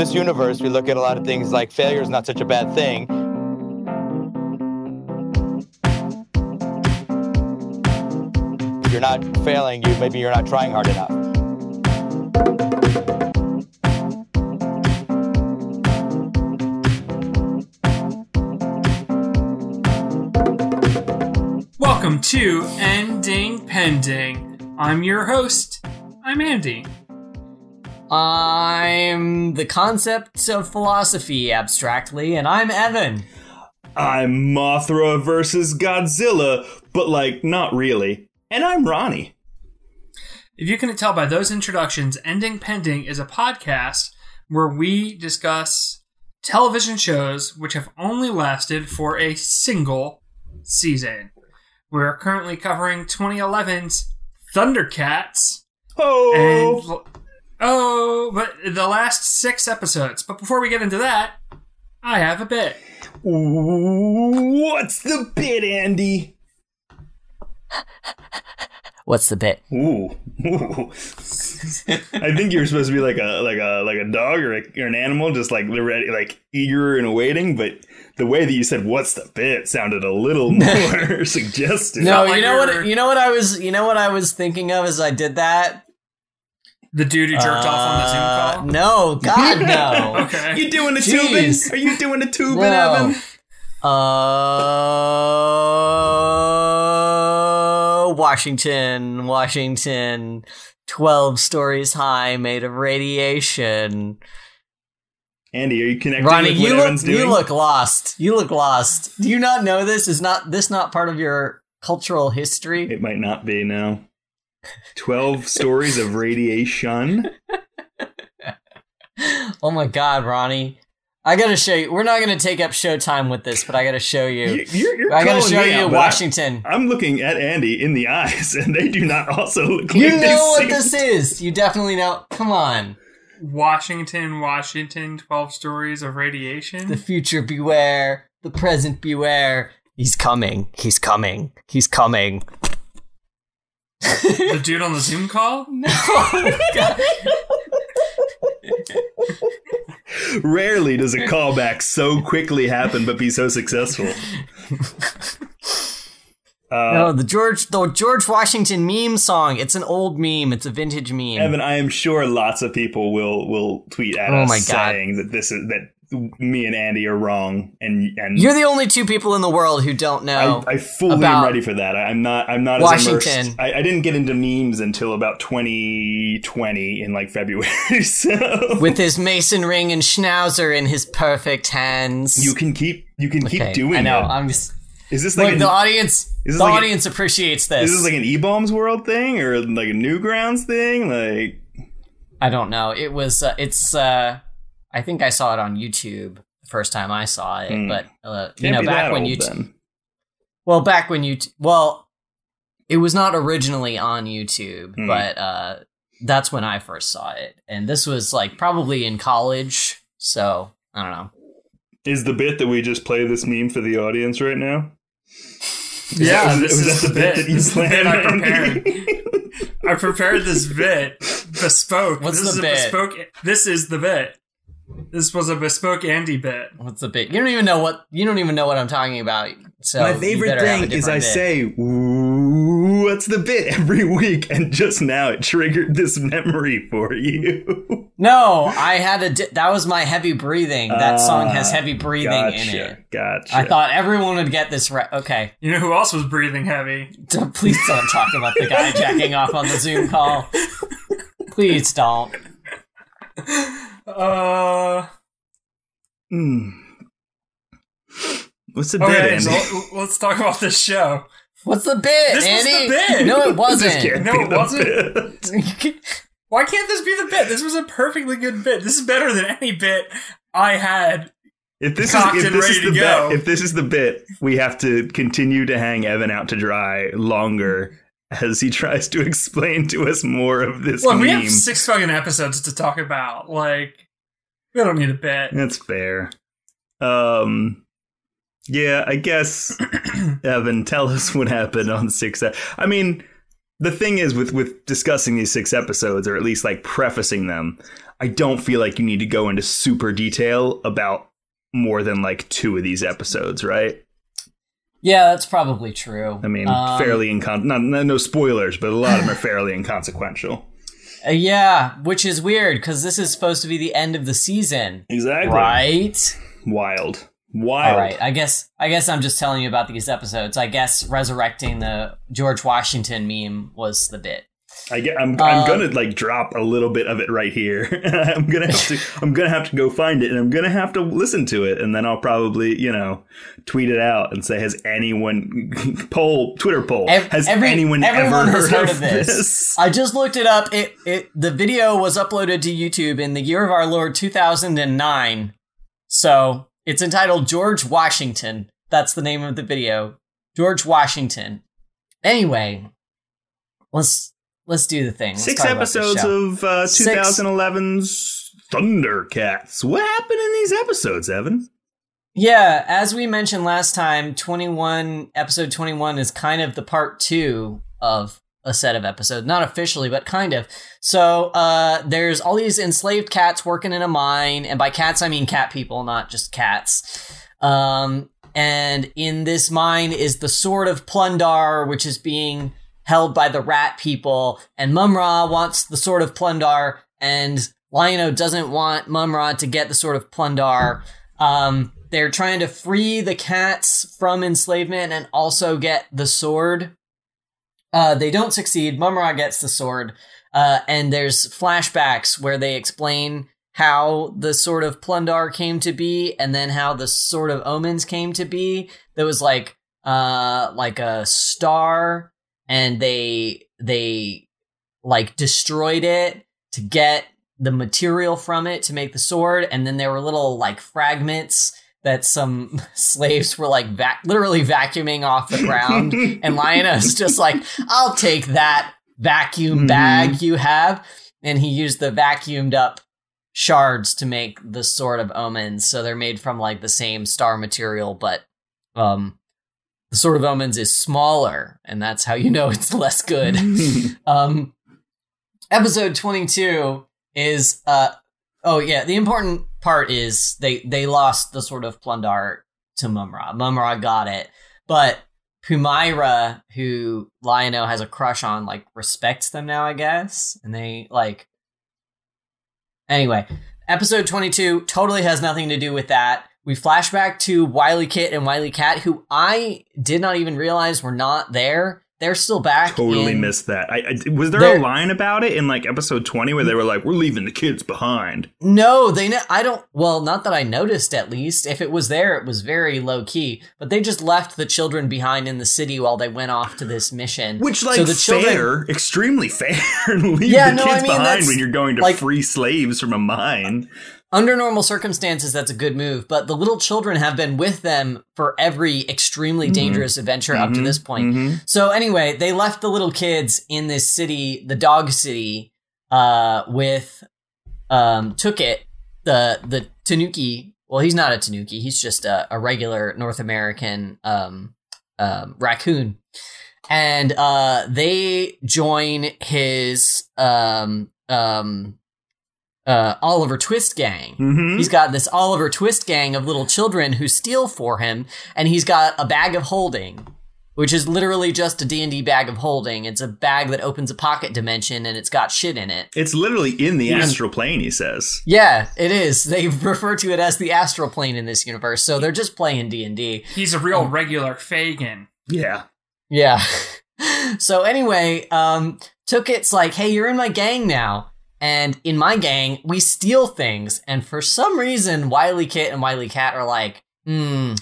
this universe, we look at a lot of things like failure is not such a bad thing. If you're not failing, you maybe you're not trying hard enough. Welcome to Ending Pending. I'm your host. I'm Andy. I'm the concept of philosophy abstractly, and I'm Evan. I'm Mothra versus Godzilla, but like not really. And I'm Ronnie. If you couldn't tell by those introductions, Ending Pending is a podcast where we discuss television shows which have only lasted for a single season. We're currently covering 2011's Thundercats. Oh, And oh, but the last six episodes. But before we get into that, I have a bit. what's the bit, Andy? What's the bit? Ooh, ooh. I think you're supposed to be like a like a like a dog or, a, or an animal, just like ready, like eager and awaiting. But the way that you said "What's the bit" sounded a little more suggestive. No, you know what? You know what I was. You know what I was thinking of as I did that. The dude who jerked off on the Zoom Uh, call. No, God, no. Okay. you doing a Jeez. tubing? Are you doing a tubing, No. Evan? Uh, Washington, Washington, twelve stories high, made of radiation. Andy, are you connecting Ronnie, with what you look doing? you look lost. You look lost. Do you not know this? Is not this not part of your cultural history? It might not be now. 12 stories of radiation. Oh my god, Ronnie. I gotta show you. We're not gonna take up showtime with this, but I gotta show you. You- You're, you're I gotta show you out, Washington. I, am looking at Andy in the eyes, and they do not also look You like they know what this is. You definitely know. Come on. Washington, Washington, 12 stories of radiation. The future beware. The present beware. He's coming. He's coming. He's coming. The dude on the Zoom call? No. Rarely does a callback so quickly happen, but be so successful. Uh, No, the George the George Washington meme song. It's an old meme. It's a vintage meme. Evan, I am sure lots of people will will tweet at Oh us my God. saying that this is that me and Andy are wrong, and and You're the only two people in the world who don't know. I, I fully am ready for that. I, I'm not. I'm not as Washington. I, I didn't get into memes until about 2020 in like February. So with his mason ring and schnauzer in his perfect hands. you can keep you can keep doing I know. I'm just Is this look. like the audience. The like a- audience appreciates this. is this like an eBaum's World thing or like a Newgrounds thing? Like I don't know. It was. Uh, it's. Uh, I think I saw it on YouTube the first time I saw it. Hmm. But uh, you can't know, back when old you. then. Well, back when you. Well, it was not originally on YouTube, Hmm. but uh, that's when I first saw it, and this was like probably in college. So I don't know. Is the bit that we just play this meme for the audience right now? yeah, that- this was is that the the bit bit. that you This is the bit I prepared. I prepared this bit bespoke. What's this the is bit? a bespoke. This is the bit. This was a bespoke Andy bit. What's the bit? You don't even know what. You don't even know what I'm talking about. So My favorite better have a thing is I bit. say, "Ooh, "What's the bit?" every week, and just now it triggered this memory for you. No, I had a. Di- that was my heavy breathing. That song has Ah, heavy breathing gotcha, in it. Gotcha. I thought everyone would get this right. Okay, You know who else was breathing heavy? Don't- please don't talk about the guy jacking off on the Zoom call. Please don't. Uh, Hmm. What's the bit, okay, Andy? so let's talk about this show. What's the bit, This was the bit. No, it wasn't. can't No, be it the wasn't. bit. Why can't this be the bit? This was a perfectly good bit. This is better than any bit I had. If this is if this is the go. bit, if this is the bit, we have to continue to hang Evan out to dry longer as he tries to explain to us more of this Well, meme. we have six fucking episodes to talk about. Like, we don't need a bit. That's fair. Um, yeah, I guess Evan, tell us what happened on six. I mean, the thing is with with discussing these six episodes or at least like prefacing them i don't feel like you need to go into super detail about more than like two of these episodes right Yeah, that's probably true. i mean Um, fairly incon not, no no spoilers but a lot of them are fairly inconsequential uh, yeah, which is weird because this is supposed to be the end of the season, exactly right? wild wild All right. I guess I guess I'm just telling you about these episodes. I guess resurrecting the George Washington meme was the bit. I get, I'm, I'm Uh, gonna like drop a little bit of it right here. I'm gonna have to I'm gonna have to go find it and I'm gonna have to listen to it and then I'll probably you know tweet it out and say has anyone poll Twitter poll has every- anyone everyone ever has heard, of this? I just looked it up. It it the video was uploaded to YouTube in the year of our Lord 2009. So it's entitled George Washington. That's the name of the video. George Washington. Anyway, let's let's do the thing. Let's Six talk about this episodes of uh, Six- 2011's Thundercats. What happened in these episodes, Evan? Yeah, as we mentioned last time, 21 episode 21 is kind of the part 2 of a set of episodes, not officially, but kind of. So, uh there's all these enslaved cats working in a mine, and by cats I mean cat people, not just cats. Um and in this mine is the sword of Plun-Darr, which is being held by the rat people, and Mumm-Ra wants the sword of Plun-Darr, and Lion-O doesn't want Mumm-Ra to get the sword of Plun-Darr. Um, they're trying to free the cats from enslavement and also get the sword. Uh, they don't succeed. Mumm-Ra gets the sword, uh, and there's flashbacks where they explain how the sword of Plun-Darr came to be, and then how the sword of Omens came to be. There was like uh like a star, and they they like destroyed it to get the material from it to make the sword, and then there were little like fragments that some slaves were like vac- literally vacuuming off the ground, and Lion-O's just like, "I'll take that vacuum Mhm. bag you have," and he used the vacuumed up shards to make the sword of omens. So they're made from like the same star material, but um, the sword of omens is smaller, and that's how you know it's less good. Um, episode 22 is uh oh yeah, the important part is they they lost the sort of Plun-Darr to Mumm-Ra. Mumm-Ra got it, but Pumyra, who Lion-O has a crush on, like respects them now, I guess, and they like. Anyway, episode 22 totally has nothing to do with that. We flash back to Wily Kit and Wily Cat, who I did not even realize were not there. They're still back. totally in- missed that. I, I, was there a line about it in like episode 20 where they were like, we're leaving the kids behind? No, they. Ne- I don't. Well, not that I noticed. At least, if it was there, it was very low key. But they just left the children behind in the city while they went off to this mission. Which, like, so the children, extremely fair. Leave Yeah, the no, kids I mean, behind when you're going to like- free slaves from a mine. Under normal circumstances, that's a good move. But the little children have been with them for every extremely Mhm. dangerous adventure up to Mhm, this point. mhm. So anyway, they left the little kids in this city, the dog city, uh, with um Tookit the the Tanuki. Well, he's not a Tanuki. He's just a, a regular North American um, um raccoon, and uh, they join his um um uh Oliver Twist gang. Mhm. He's got this Oliver Twist gang of little children who steal for him, and he's got a bag of holding, which is literally just a D&D bag of holding. It's a bag that opens a pocket dimension, and it's got shit in it. It's literally in the Even- astral plane, he says. Yeah, it is. They refer to it as the astral plane in this universe, so they're just playing D&D. He's a real regular Fagin. Yeah. Yeah. so anyway, um, Tookit's like, hey, you're in my gang now. And in my gang, we steal things. And for some reason, Wily Kit and Wily Cat are like, hmm,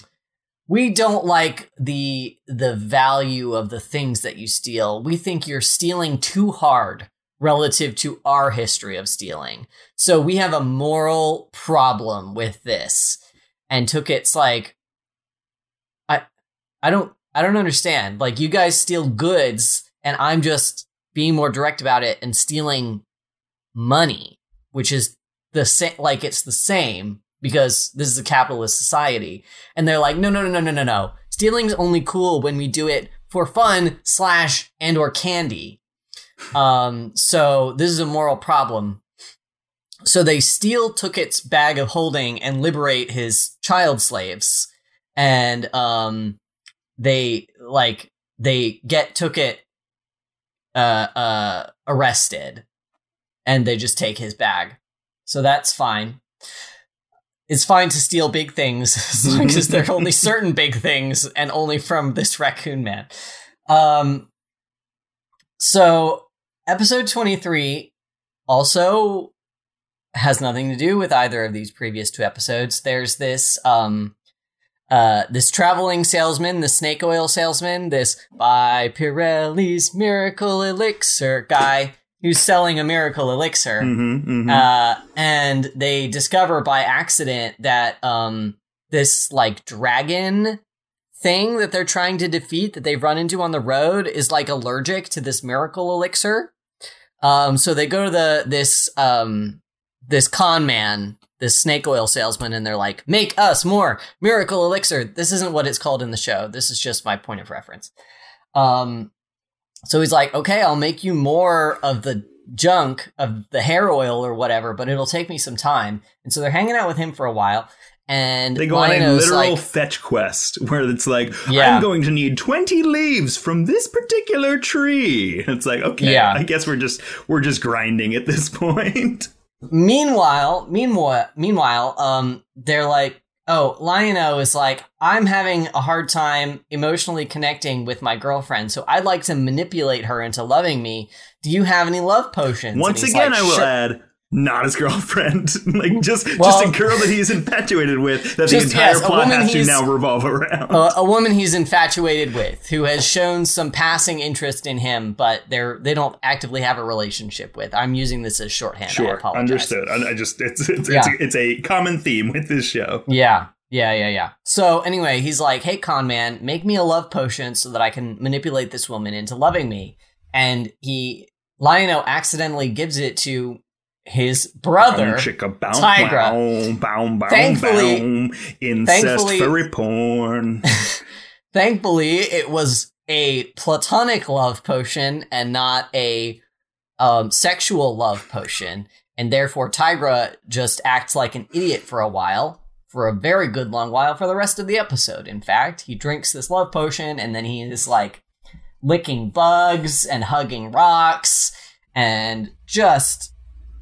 we don't like the the value of the things that you steal. We think you're stealing too hard relative to our history of stealing. So we have a moral problem with this. And Tookit's like, I I don't I don't understand. Like you guys steal goods and I'm just being more direct about it and stealing money, which is the same like it's the same because this is a capitalist society. And they're like, no, no, no, no, no, no, no. Stealing's only cool when we do it for fun slash and or candy. Um, so this is a moral problem. So they steal Tookit's bag of holding and liberate his child slaves, and um, they like they get Tookit uh uh arrested, and they just take his bag. So that's fine. It's fine to steal big things as long as they're only certain big things and only from this raccoon man. Um, so episode 23 also has nothing to do with either of these previous two episodes. There's this um uh this traveling salesman, the snake oil salesman, this by Pirelli's miracle elixir guy who's selling a miracle elixir. Mm-hmm, mm-hmm. Uh and they discover by accident that um this like dragon thing that they're trying to defeat that they've run into on the road is like allergic to this miracle elixir. Um, so they go to the this um this con man, this snake oil salesman, and they're like, "Make us more miracle elixir." This isn't what it's called in the show. This is just my point of reference. Um, so he's like, "Okay, I'll make you more of the junk of the hair oil or whatever, but it'll take me some time." And so they're hanging out with him for a while. And They go on a literal like, fetch quest where it's like, Yeah. I'm going to need 20 leaves from this particular tree. It's like, okay, Yeah. I guess we're just we're just grinding at this point. Meanwhile, meanwhile, meanwhile, um, they're like, oh, Lion-O is like, I'm having a hard time emotionally connecting with my girlfriend, so I'd like to manipulate her into loving me. Do you have any love potions? Once again, like, I will add, not his girlfriend. like just Well- just a girl that he's infatuated with that the entire yes, plot has to now revolve around. a, a woman he's infatuated with, who has shown some passing interest in him, but they're they don't actively have a relationship with. I'm using this as shorthand. I sure, apologize. understood. I, I just it's it's, Yeah. it's it's a common theme with this show. Yeah. Yeah, yeah, yeah. So anyway, he's like, "Hey, con man, make me a love potion so that I can manipulate this woman into loving me." And he, Lion-O, accidentally gives it to his brother. Chicka, bow, Tygra. bow, bow, Thankfully- incest thankfully- furry porn. Thankfully, it was a platonic love potion and not a um, sexual love potion, and therefore Tygra just acts like an idiot for a while, for a very good long while, for the rest of the episode. In fact, he drinks this love potion, and then he is like licking bugs and hugging rocks, and just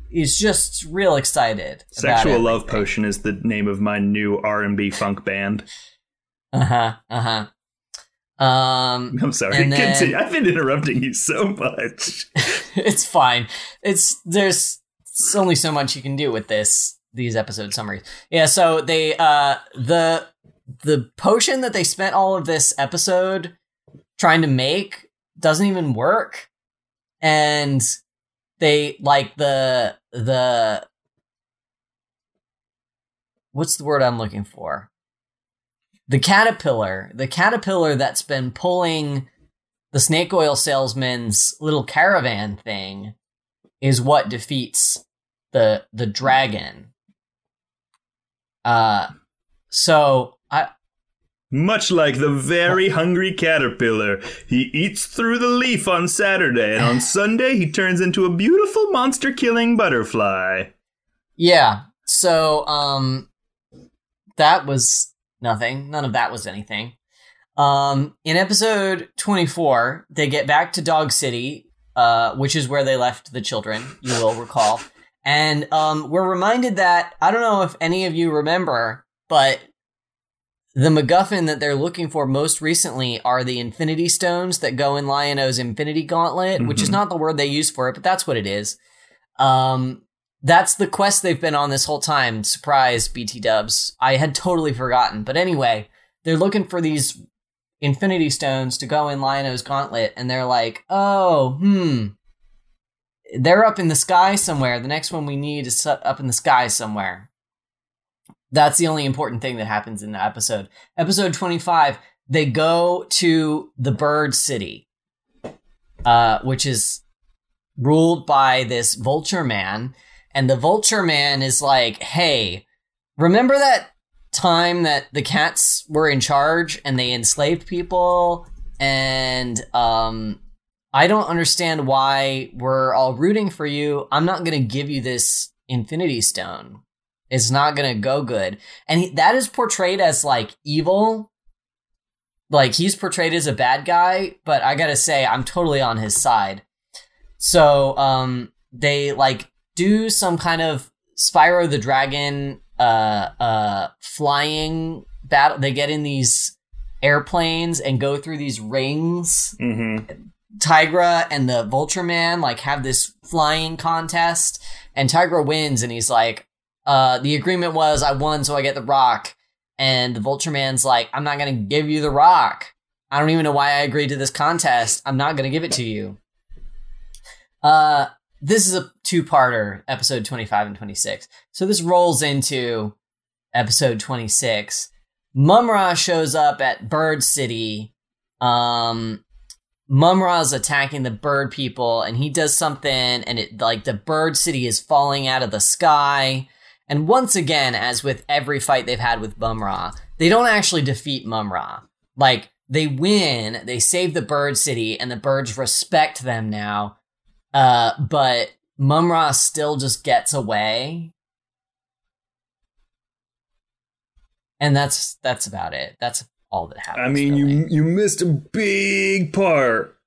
he's just real excited. Sexual love potion is the name of my new R and B funk band. Uh huh. Uh huh. Um. I'm sorry. Then-. I've been interrupting you so much. it's fine. It's there's it's only so much you can do with this these episode summaries. Yeah, so they uh the the potion that they spent all of this episode trying to make doesn't even work. And they like the the what's the word I'm looking for? The caterpillar, the caterpillar that's been pulling the snake oil salesman's little caravan thing is what defeats the the dragon. Uh so I Much like the very hungry caterpillar, he eats through the leaf on Saturday, and on Sunday he turns into a beautiful monster killing butterfly. yeah, so um that was nothing. None of that was anything. Um in episode 24, they get back to Dog City, uh which is where they left the children, you will recall. And um we're reminded that I don't know if any of you remember, but the MacGuffin that they're looking for most recently are the Infinity Stones that go in Lion-O's Infinity Gauntlet, which is Mhm. not the word they use for it, but that's what it is. Um, that's the quest they've been on this whole time. Surprise, BT Dubs. I had totally forgotten. But anyway, they're looking for these Infinity Stones to go in Lion-O's Gauntlet, and they're like, oh, hmm. They're up in the sky somewhere. The next one we need is up in the sky somewhere. That's the only important thing that happens in the episode. Episode 25, they go to the Bird City, uh, which is ruled by this vulture man. And the vulture man is like, hey, remember that time that the cats were in charge and they enslaved people and um I don't understand why we're all rooting for you. I'm not going to give you this Infinity Stone. It's not going to go good. And he, that is portrayed as like evil. Like he's portrayed as a bad guy, but I got to say I'm totally on his side. So, um they like do some kind of Spyro the Dragon uh uh flying battle. They get in these airplanes and go through these rings Mm-hmm. Tygra and the Vulture Man like have this flying contest, and Tygra wins, and he's like, uh, the agreement was I won, so I get the rock. And the Vulture Man's like, I'm not gonna give you the rock. I don't even know why I agreed to this contest. I'm not gonna give it to you. Uh, this is a two-parter, episode 25 and 26. So this rolls into episode 26. Mumm-Ra shows up at Bird City. Um, Mumm-Ra's attacking the bird people and he does something and it like the bird city is falling out of the sky. And once again, as with every fight they've had with Mumm-Ra, they don't actually defeat Mumm-Ra. Like they win, they save the bird city and the birds respect them now. Uh, but Mumm-Ra still just gets away. And that's that's about it. That's all that happens. I mean, really. you you missed a big part.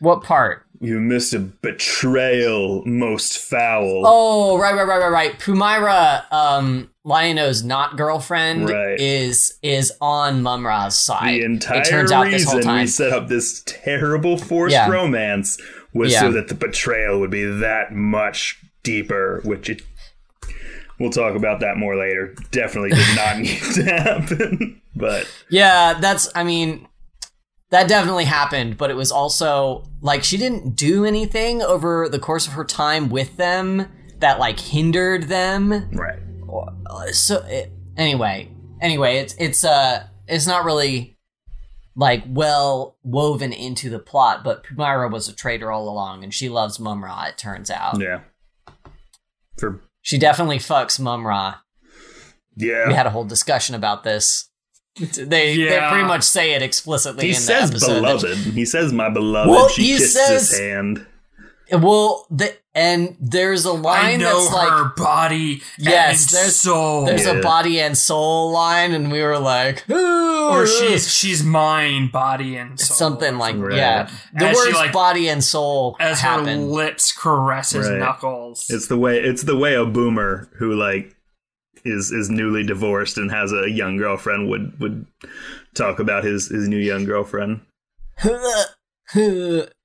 what part? You missed a betrayal most foul. Oh, right, right, right, right, right. Pumyra, um, Lion-O's not girlfriend, Right. is is on Mumm-Ra's side. the entire it turns out this whole reason time. we set up this terrible forced Yeah. romance was Yeah. so that the betrayal would be that much deeper, which it we'll talk about that more later. Definitely did not need to happen. But Yeah, that's. I mean, that definitely happened, but it was also like she didn't do anything over the course of her time with them that like hindered them. right. So it, anyway, anyway, it's it's uh it's not really like well woven into the plot, but Pumyra was a traitor all along, and she loves Mumm-Ra. It turns out. Yeah. For She definitely fucks Mumm-Ra. yeah. We had a whole discussion about this. They they pretty much say it explicitly he in says the episode. that- beloved. He says my beloved. Well, she he kisses says- his hand. well, the, and there's a line know that's like her body Yes, and there's- soul. there's Yeah. a body and soul line, and we were like, Ooh. or she's she's mine, body, and soul. something like Right. yeah. The As words like- body and soul as her lips caress his Right. knuckles. It's the way it's the way a boomer who like is is newly divorced and has a young girlfriend would would talk about his his new young girlfriend.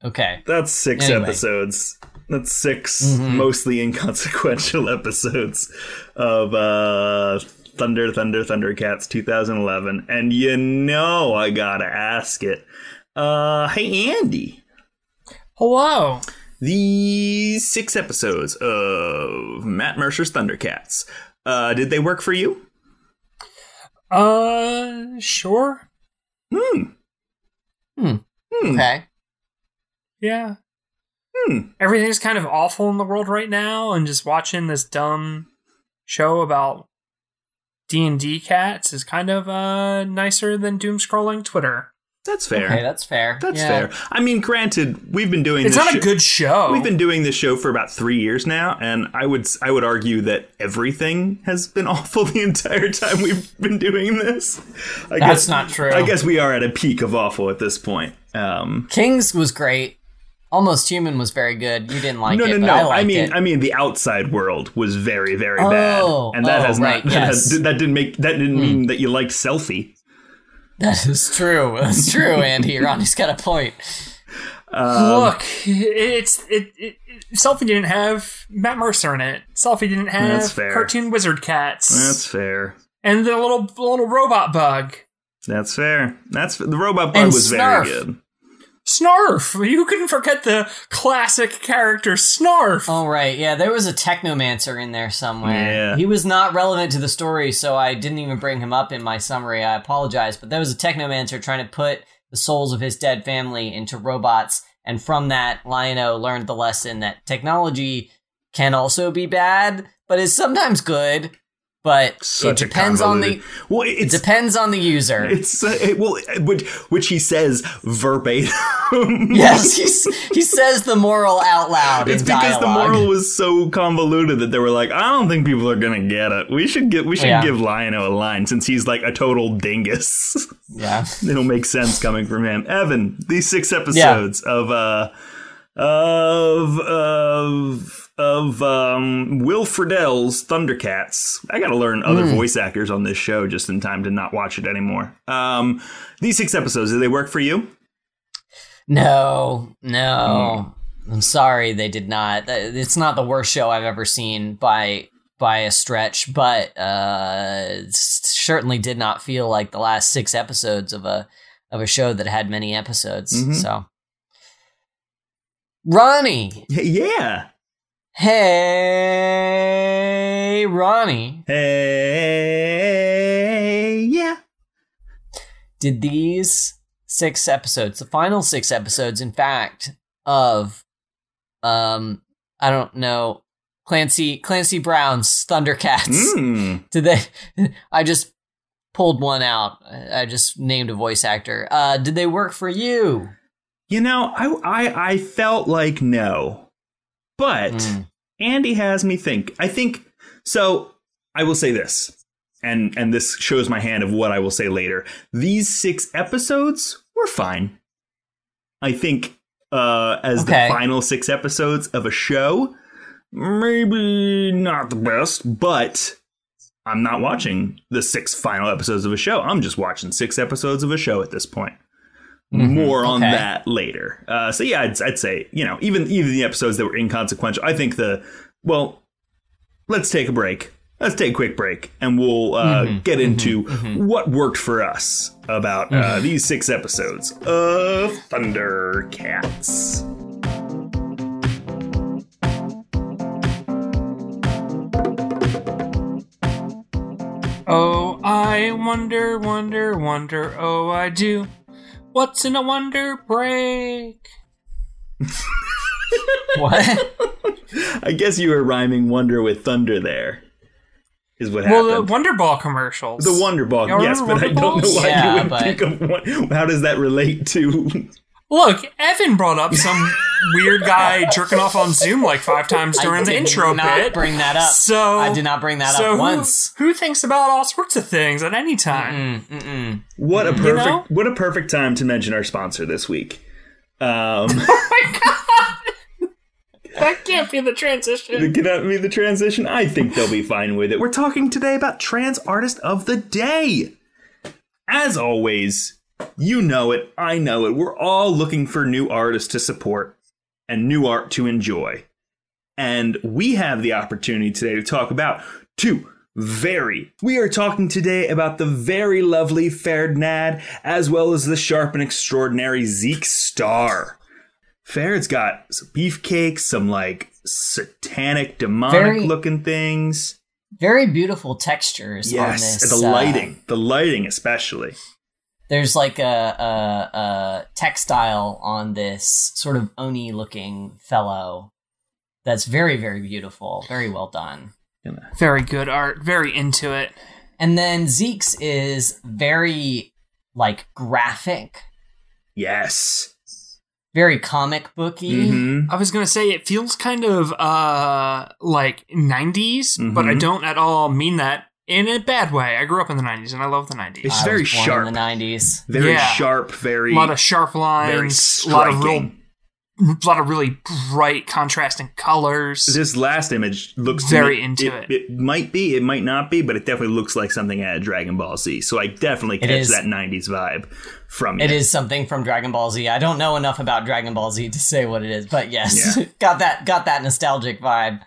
okay. That's six Anyway. episodes. That's 6 Mhm. mostly inconsequential episodes of uh Thunder Thunder Thundercats 2011. And you know I gotta ask it. Uh hey Andy. Hello. These six episodes of Matt Mercer's Thundercats. Uh did they work for you? Uh, sure. Hmm. Hmm. Hmm. Okay. Yeah. Hmm. Everything's kind of awful in the world right now, and just watching this dumb show about D and D cats is kind of uh nicer than doom scrolling Twitter. That's fair. Okay, that's fair. That's Yeah. fair. I mean, granted, we've been doing It's this not a good show. We've been doing this show for about three years now, and I would I would argue that everything has been awful the entire time we've been doing this. I That's not true. I guess we are at a peak of awful at this point. Um, Kings was great. Almost Human was very good. You didn't like no, it, no, but no. I I, mean, it. I mean, the outside world was very, very Oh, bad, and that oh, has not. right, that, yes. has, that didn't make. That didn't Hmm. mean that you liked selfie. That is true. That's true, Andy. Ronnie's got a point. Um, Look, it's it, it, it. Selfie didn't have Matt Mercer in it. Selfie didn't have cartoon wizard cats That's fair. and the little little robot bug. That's fair. That's the robot bug And was Snarf. very good. Snarf. You couldn't forget the classic character Snarf. Oh right, yeah, there was a technomancer in there somewhere. Yeah. He was not relevant to the story, so I didn't even bring him up in my summary. I apologize, but there was a technomancer trying to put the souls of his dead family into robots, and from that, Lion-O learned the lesson that technology can also be bad, but is sometimes good. But Such it depends on the well, it depends on the user. it's uh, it, well, which which he says verbatim. yes, he, he says the moral out loud. It's because the moral was so convoluted that they were like, I don't think people are gonna get it. We should get we should Yeah. give Lion-O a line since he's like a total dingus. Yeah. It'll make sense coming from him. Evan, these six episodes of uh of of of um Will Friedle's Thundercats. I gotta learn other Hmm. voice actors on this show just in time to not watch it anymore. Um these six episodes, did they work for you? No, no. I'm sorry they did not. It's not the worst show I've ever seen by by a stretch, but uh it certainly did not feel like the last 6 episodes of a of a show that had many episodes. Mhm. So Ronnie. Yeah. Hey, Ronnie. Hey yeah. did these six episodes, the final six episodes, in fact, of um, I don't know, Clancy Clancy Brown's Thundercats. Mm. Did they? I just pulled one out. I I just named a voice actor. Uh, did they work for you? You know, I, I I felt like no, but Mm. Andy has me think. I think so. I will say this, and and this shows my hand of what I will say later. These six episodes were fine. I think uh, as Okay. the final six episodes of a show, maybe not the best, but I'm not watching the six final episodes of a show. I'm just watching six episodes of a show at this point. Mhm. More on Okay. that later. Uh, so yeah, I'd, I'd say you know even even the episodes that were inconsequential. I think the well, let's take a break. Let's take a quick break, and we'll uh, Mhm, get mhm, into mhm. what worked for us about uh, these six episodes of Thundercats. Oh, I wonder, wonder, wonder, oh, I do. What's in a wonder break? What? I guess you were rhyming "wonder" with "thunder." There is what happened. Well, the happened. Wonder Ball commercials. The Wonder Ball, Y'all yes, but remember I Wonder don't know why Yeah, you would but- think of one. How does that relate to? Look, Evan brought up some weird guy jerking off on Zoom like five times I during the intro not bit. bring that up. So I did not bring that so up who- once. Who, thinks about all sorts of things at any time? Mm, mm-mm. What a perfect know? what a perfect time to mention our sponsor this week. Um, That can't be the transition. Get out be the transition. I think they'll be fine with it. We're talking today about trans artist of the day. As always, you know it, I know it. We're all looking for new artists to support and new art to enjoy. And we have the opportunity today to talk about two very. We are talking today about the very lovely Ferdinand, as well as the sharp and extraordinary Zeke Star. Farid's got some beefcakes, some like satanic, demonic Very- looking things. Very beautiful textures on Yes, this. the uh, lighting, the lighting especially. There's like a, a, a textile on this sort of oni looking fellow that's very very beautiful very well done Very good art. Very into it. and then zeke's is very like graphic Yes. very comic booky hmm I was gonna say it feels kind of uh like 90s, but I Mhm. don't at all mean that in a bad way. I grew up in the 90s and I love the 90s. It's I very was born sharp. in the 90s Very Yeah. sharp, very, a lot of sharp very lines, a lot of real, a lot of really bright contrasting colors. This last image looks Very me- into it, it might be, it might not be, but it definitely looks like something out of Dragon Ball Z. So I definitely catch that '90s vibe from It it. is something from Dragon Ball Z. I don't know enough about Dragon Ball Z to say what it is, but yes, Yeah. got that got that nostalgic vibe.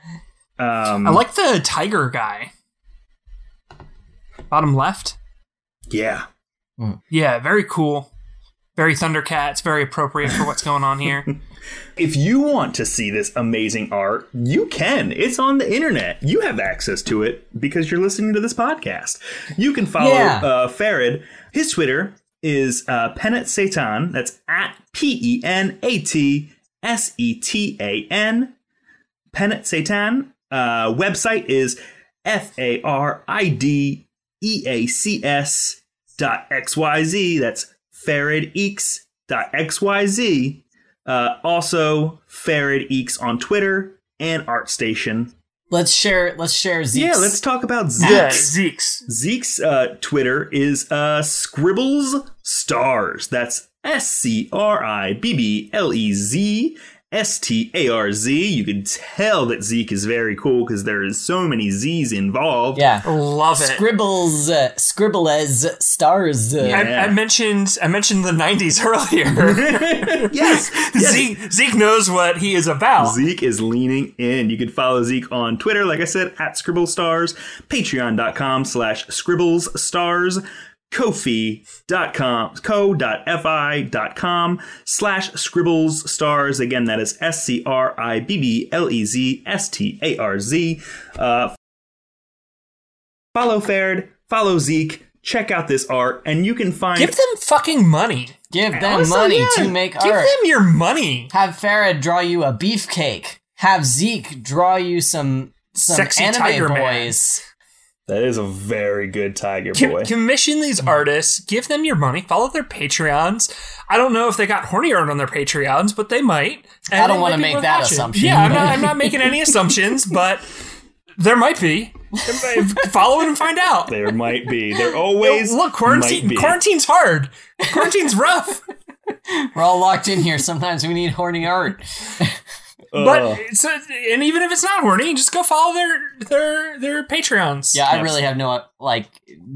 Um, I like the tiger guy. Bottom left. yeah. Yeah, very cool. Very Thundercats, very appropriate for what's going on here. If you want to see this amazing art, you can. It's on the internet. You have access to it because you're listening to this podcast. You can follow Yeah. uh, Farid. His Twitter is uh, Penet Satan. That's at P E N A T S E T A N. Penet Satan. Uh, website is F A R I D E A C S dot XYZ. That's Farideacs dot XYZ. Uh, also, Farideacs on Twitter and ArtStation. Let's share. Let's share Zeke's. Yeah, let's talk about Zeke's. Yeah, Zeke's. Zeke's uh, Twitter is uh, Scribbles Stars. That's S C R I B B L E Z S T A R Z. You can tell that Zeke is very cool because there is so many Z's involved. Yeah. Love it. Scribbles, uh, scribble as stars. uh, I, I mentioned I mentioned the '90s earlier. Yes, yes. Zeke Zeke knows what he is about. Zeke is leaning in. You can follow Zeke on Twitter, like I said, at Scribble Stars, patreon.com slash scribbles stars, kofi.com, ko.fi.com slash scribbles stars. Again, that is S C R I B B L E Z S T A R Z. Uh, follow Farid, follow Zeke, check out this art, and you can find. Give them fucking money. Give them Also, money yeah, to make Give art. Give them your money. Have Farid draw you a beefcake. Have Zeke draw you some some Sexy anime Tiger Man. Boys. that is a very good Tiger Com- Boy. commission these artists, give them your money, follow their Patreons. I don't know if they got horny art on their Patreons, but they might. And I don't wanna make that watching. assumption. Yeah, I'm not, I'm not making any assumptions, but there might be. follow it and find out. There might be. There always Look, might quarantine be. quarantine's hard. Quarantine's rough. We're all locked in here. Sometimes we need horny art. But Ugh. it's a, and even if it's not horny, just go follow their their their Patreons. Yeah, I really have no like.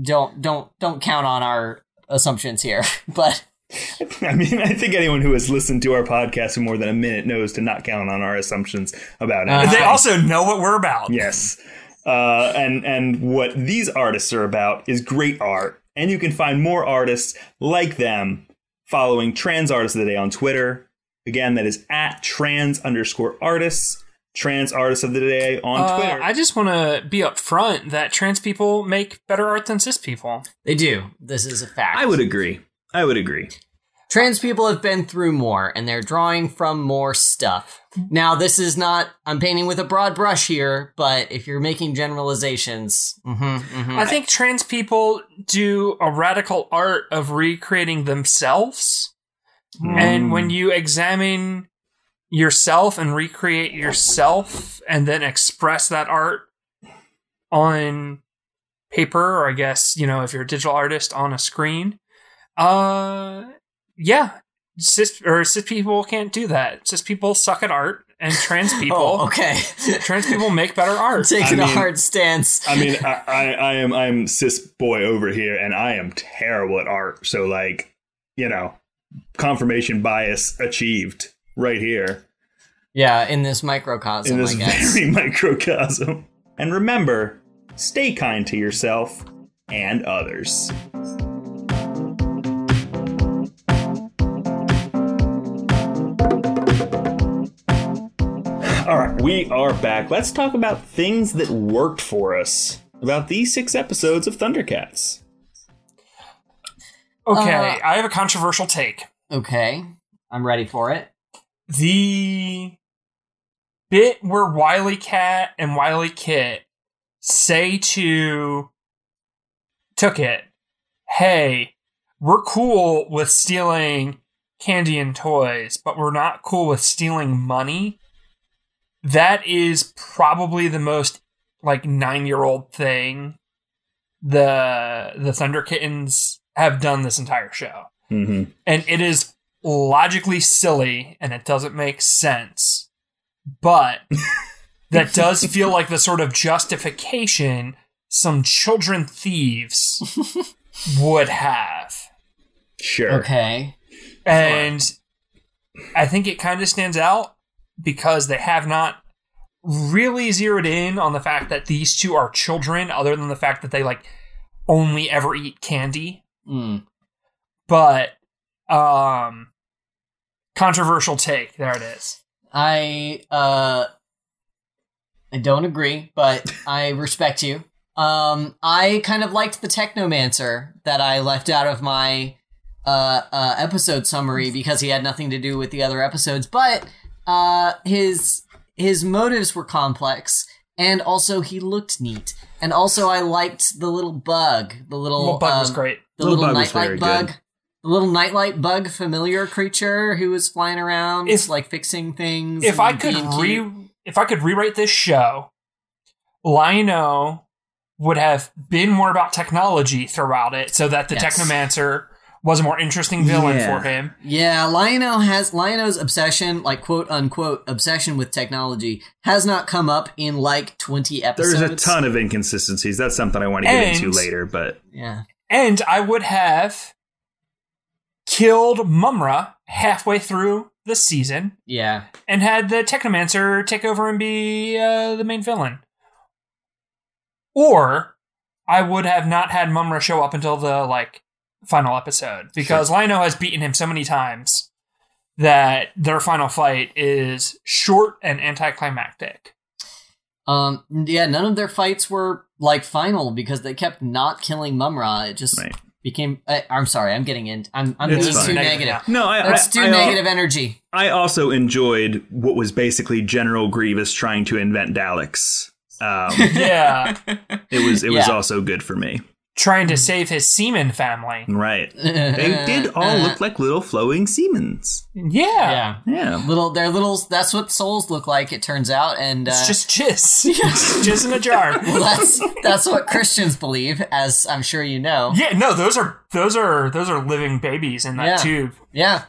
Don't don't don't count on our assumptions here. But I mean, I think anyone who has listened to our podcast for more than a minute knows to not count on our assumptions about it. Uh-huh. They also know what we're about. yes, uh, and and what these artists are about is great art, and you can find more artists like them following Trans Artists of the Day on Twitter. Again, that is at trans underscore artists. Trans Artists of the Day on Uh, Twitter. I just want to be upfront that trans people make better art than cis people. they do. This is a fact. I would agree. I would agree. Trans people have been through more, and they're drawing from more stuff. Now, this is not. I'm painting with a broad brush here, but if you're making generalizations, mhm, mhm. I think trans people do a radical art of recreating themselves. And when you examine yourself and recreate yourself and then express that art on paper, or I guess, you know, if you're a digital artist on a screen, uh, yeah, cis or cis people can't do that. Cis people suck at art, and trans people, oh, okay. trans people make better art. Taking I a mean- hard stance. I mean, I, I, I am I'm cis boy over here, and I am terrible at art. So, like, you know, confirmation bias achieved right here Yeah, in this microcosm, in this I guess. very microcosm. And remember, stay kind to yourself and others. All right, we are back. Let's talk about things that worked for us about these six episodes of Thundercats. Okay, Uh, I have a controversial take. Okay, I'm ready for it. The bit where Wily Cat and Wily Kit say to Tookit, hey, we're cool with stealing candy and toys, but we're not cool with stealing money. That is probably the most like nine year old thing the the Thunder Kittens have done this entire show Mm-hmm. and it is logically silly and it doesn't make sense but that does feel like the sort of justification some children thieves would have Sure. Okay. and i think it kind of stands out because they have not really zeroed in on the fact that these two are children other than the fact that they like only ever eat candy Mm. but um controversial take there it is I uh I don't agree, but I respect you. Um I kind of liked the Technomancer that I left out of my uh, uh episode summary because he had nothing to do with the other episodes, but uh his his motives were complex and also he looked neat. And also I liked the little bug, the little, Well, Bug was um, great. The Little little, bug was very nightlight bug. good. The little nightlight bug familiar creature who was flying around, If- like fixing things. If I could re if I could rewrite this show, Lion-O would have been more about technology throughout it, so that the Yes. Technomancer was a more interesting villain Yeah. for him. Yeah, Lion-O has Lion-O's obsession, like quote unquote obsession with technology, has not come up in like twenty episodes. There's a ton of inconsistencies. That's something I want to get And- into later, but Yeah. And I would have killed Mumm-Ra halfway through the season Yeah. and had the Technomancer take over and be uh, the main villain. Or I would have not had Mumm-Ra show up until the like final episode because Lion-O has beaten him so many times that their final fight is short and anticlimactic. Um. Yeah. None of their fights were like final because they kept not killing Mumm-Ra. It just Right. became. I, I'm sorry. I'm getting in. I'm. I'm being fine. too Negative negative. no, I Let's I, do I, al- negative energy. I also enjoyed what was basically General Grievous trying to invent Daleks. Um, Yeah, it was it was Yeah. also good for me. Trying to save his seaman family. Right. They did all look like little flowing Siemens. Yeah, Yeah. Yeah. Little, they're little. That's what souls look like. It turns out, and uh, it's just jizz, jizz in a jar. well, that's that's what Christians believe, as I'm sure you know. Yeah, no, those are those are those are living babies in that Yeah. tube. Yeah.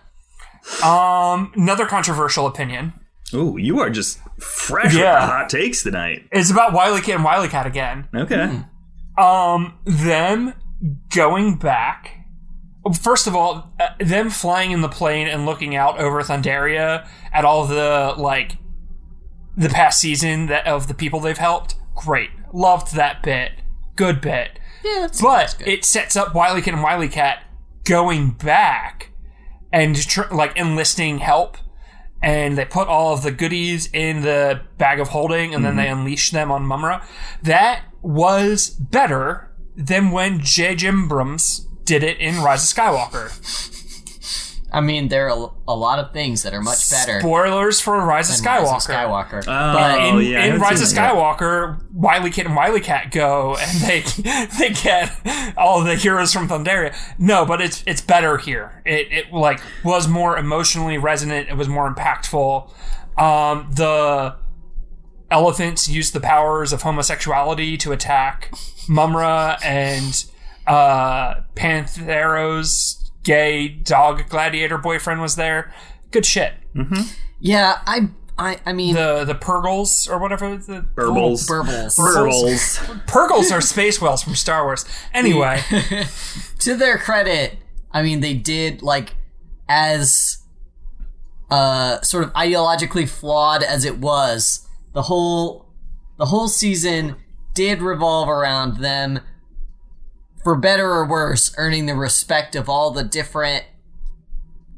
Um, another controversial opinion Ooh, you are just fresh with Yeah. the hot takes tonight. It's about Wily Cat and Wily Cat again. Okay. Um, them going back. First of all, uh, them flying in the plane and looking out over Thundera at all the like the past season that of the people they've helped. Great, loved that bit. Good bit. Yeah. But it sets up Wily Kit and Wily Cat going back and tr- like enlisting help. And they put all of the goodies in the bag of holding, and then they unleash them on Mumm-Ra. That was better than when J. Abrams did it in Rise of Skywalker. I mean, there are a, a lot of things that are much better. Spoilers for Rise of Skywalker. Rise of Skywalker. Oh, but in, yeah, in Rise of seen that yet. Skywalker, Wily Kit and Wily Cat go and they they get all the heroes from Thundera. No, but it's it's better here. It it like was more emotionally resonant. It was more impactful. Um, the elephants use the powers of homosexuality to attack Mumm-Ra and uh, Panthro's gay dog gladiator boyfriend was there. Good shit. yeah, I, I, I mean, The the Purgles or whatever the Burbles. burbles. Burbles. Purgles are space whales from Star Wars. Anyway, to their credit, I mean, they did like as uh sort of ideologically flawed as it was. The whole the whole season did revolve around them for better or worse earning the respect of all the different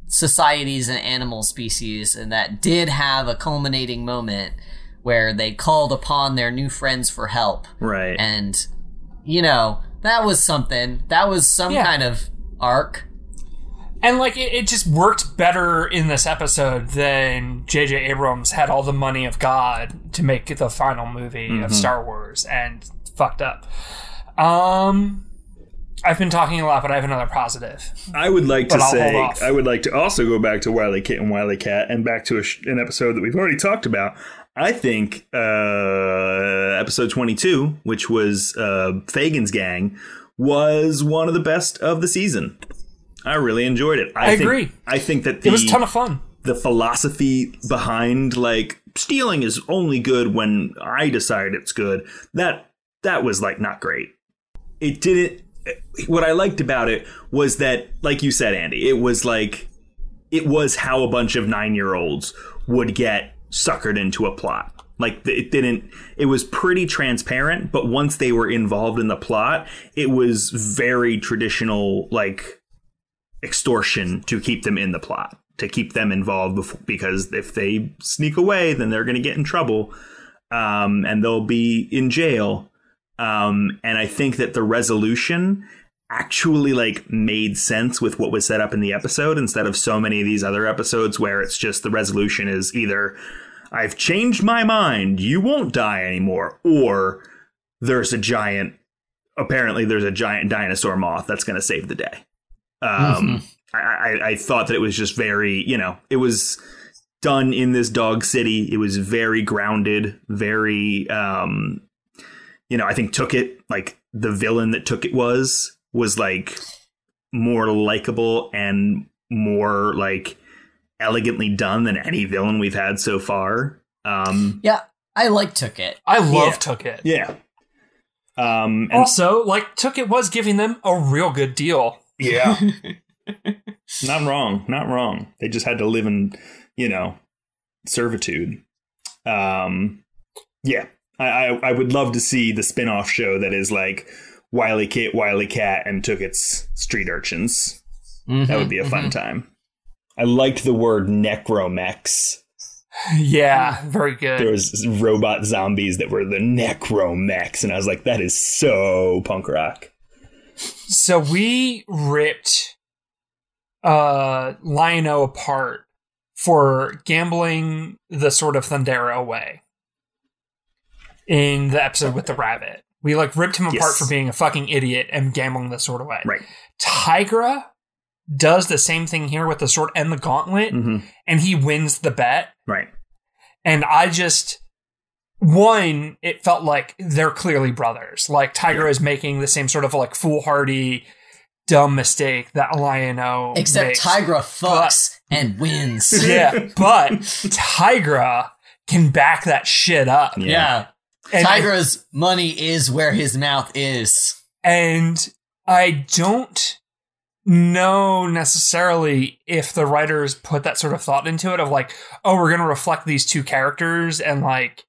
societies and animal species and that did have a culminating moment where they called upon their new friends for help Right. and you know that was something that was some Yeah. kind of arc and like it, it just worked better in this episode than J.J. Abrams had all the money of God to make the final movie of Star Wars and fucked up. Um, I've been talking a lot, but I have another positive. I would like to say. I would like to also go back to Wily Kit and Wily Cat and back to a sh- an episode that we've already talked about. I think uh, episode 22, which was uh, Fagin's gang, was one of the best of the season. I really enjoyed it. I, I think, agree. I think that the, It was a ton of fun. the philosophy behind like stealing is only good when I decide it's good. That that was like not great. It didn't. What I liked about it was that, like you said, Andy, it was like it was how a bunch of nine year olds would get suckered into a plot. Like it didn't. It was pretty transparent, but once they were involved in the plot, it was very traditional, like extortion to keep them in the plot, to keep them involved, bef- because if they sneak away, then they're going to get in trouble, um, and they'll be in jail. Um, and I think that the resolution actually like made sense with what was set up in the episode instead of so many of these other episodes where it's just the resolution is either I've changed my mind. You won't die anymore. Or there's a giant. Apparently, there's a giant dinosaur moth that's going to save the day. Um, I, I, I thought that it was just very, you know, it was done in this dog city. It was very grounded, very, um, you know, I think Tookit like the villain that Tookit was was like more likable and more like elegantly done than any villain we've had so far. Um, Yeah, I like Tookit. I love Yeah. Tookit. yeah. Um, and Also, like Tookit was giving them a real good deal. Yeah, not wrong, not wrong. They just had to live in, you know, servitude. Um, yeah, I, I, I would love to see the spin-off show that is like Wiley Kit, Wiley Cat, and Tookit's street urchins. That would be a fun time. I liked the word necromex. Yeah, very good. There was robot zombies that were the necromex, and I was like, that is so punk rock. So we ripped uh Lion-O apart for gambling the sort of Thundera away in the episode with the rabbit. We like ripped him apart for being a fucking idiot and gambling the sword away. Right. Tygra does the same thing here with the sword and the gauntlet, hmm and he wins the bet. Right. And I just one, it felt like they're clearly brothers. Like Tygra is making the same sort of like foolhardy, dumb mistake that Lion-O Except makes. Tygra fucks and wins. Yeah, but Tygra can back that shit up. Yeah. yeah. And I- Tygra's money is where his mouth is. and I don't know necessarily if the writers put that sort of thought into it of like, oh, we're gonna reflect these two characters and like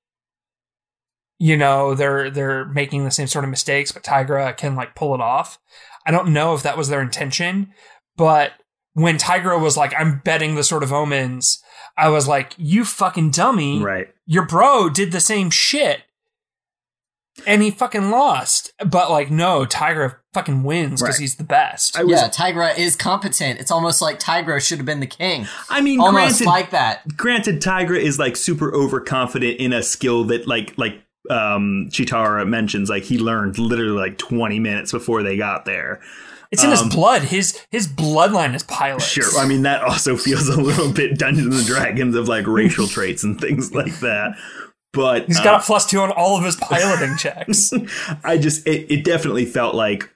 you know, they're they're making the same sort of mistakes, but Tygra can like pull it off. I don't know if that was their intention, but when Tygra was like, I'm betting the sort of omens, I was like, you fucking dummy. Right. Your bro did the same shit. And he fucking lost. But like, no, Tygra fucking wins because Right. he's the best. Was. Yeah, Tygra is competent. It's almost like Tygra should have been the king. I mean, Almost granted, like that. granted, Tygra is like super overconfident in a skill that like like um Cheetara mentions. Like he learned literally like twenty minutes before they got there. it's in his um, blood. His his bloodline is pilots. Sure. I mean, that also feels a little bit Dungeons and Dragons of like racial traits and things like that. But he's got a plus two on all of his piloting checks. I just it, it definitely felt like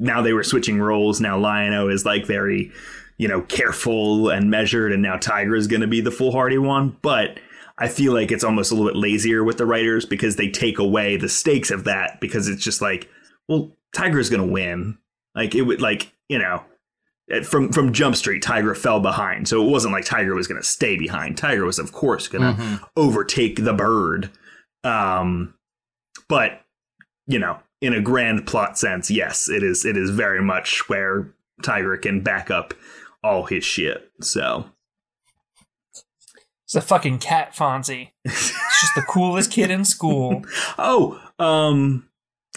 now they were switching roles. Now Lion-O is like very, you know, careful and measured, and now Tygra is going to be the foolhardy one. But I feel like it's almost a little bit lazier with the writers because they take away the stakes of that because it's just like, well, Tygra is going to win. Like it would like you know. eh, From from Jump Street, Tygra fell behind, so it wasn't like Tygra was going to stay behind. Tygra was, of course, going to Mhm. overtake the bird. Um, but you know, in a grand plot sense, yes, it is. It is very much where Tygra can back up all his shit. So It's a fucking cat Fonzie. It's just the coolest kid in school. Oh, um,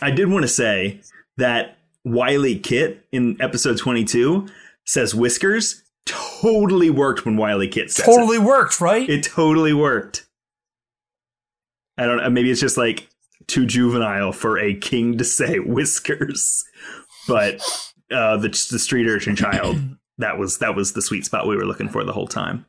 I did want to say that Wiley Kit in episode 22 says whiskers totally worked when Wiley Kit says Totally worked, right? it. It totally worked. I don't know. Maybe it's just like too juvenile for a king to say whiskers, but uh, the the street urchin child that was that was the sweet spot we were looking for the whole time.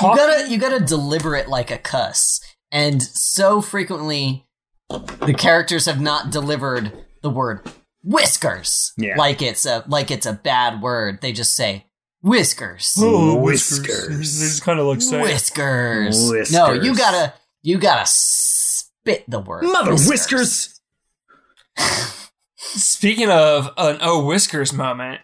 You gotta you gotta deliver it like a cuss. And so frequently the characters have not delivered the word whiskers. Yeah. Like it's a like it's a bad word. They just say whiskers. Oh, Whiskers. They just kind of look sad. Whiskers. Whiskers. No, you gotta you gotta spit the word. Mother whiskers. Speaking of an Oh Whiskers moment,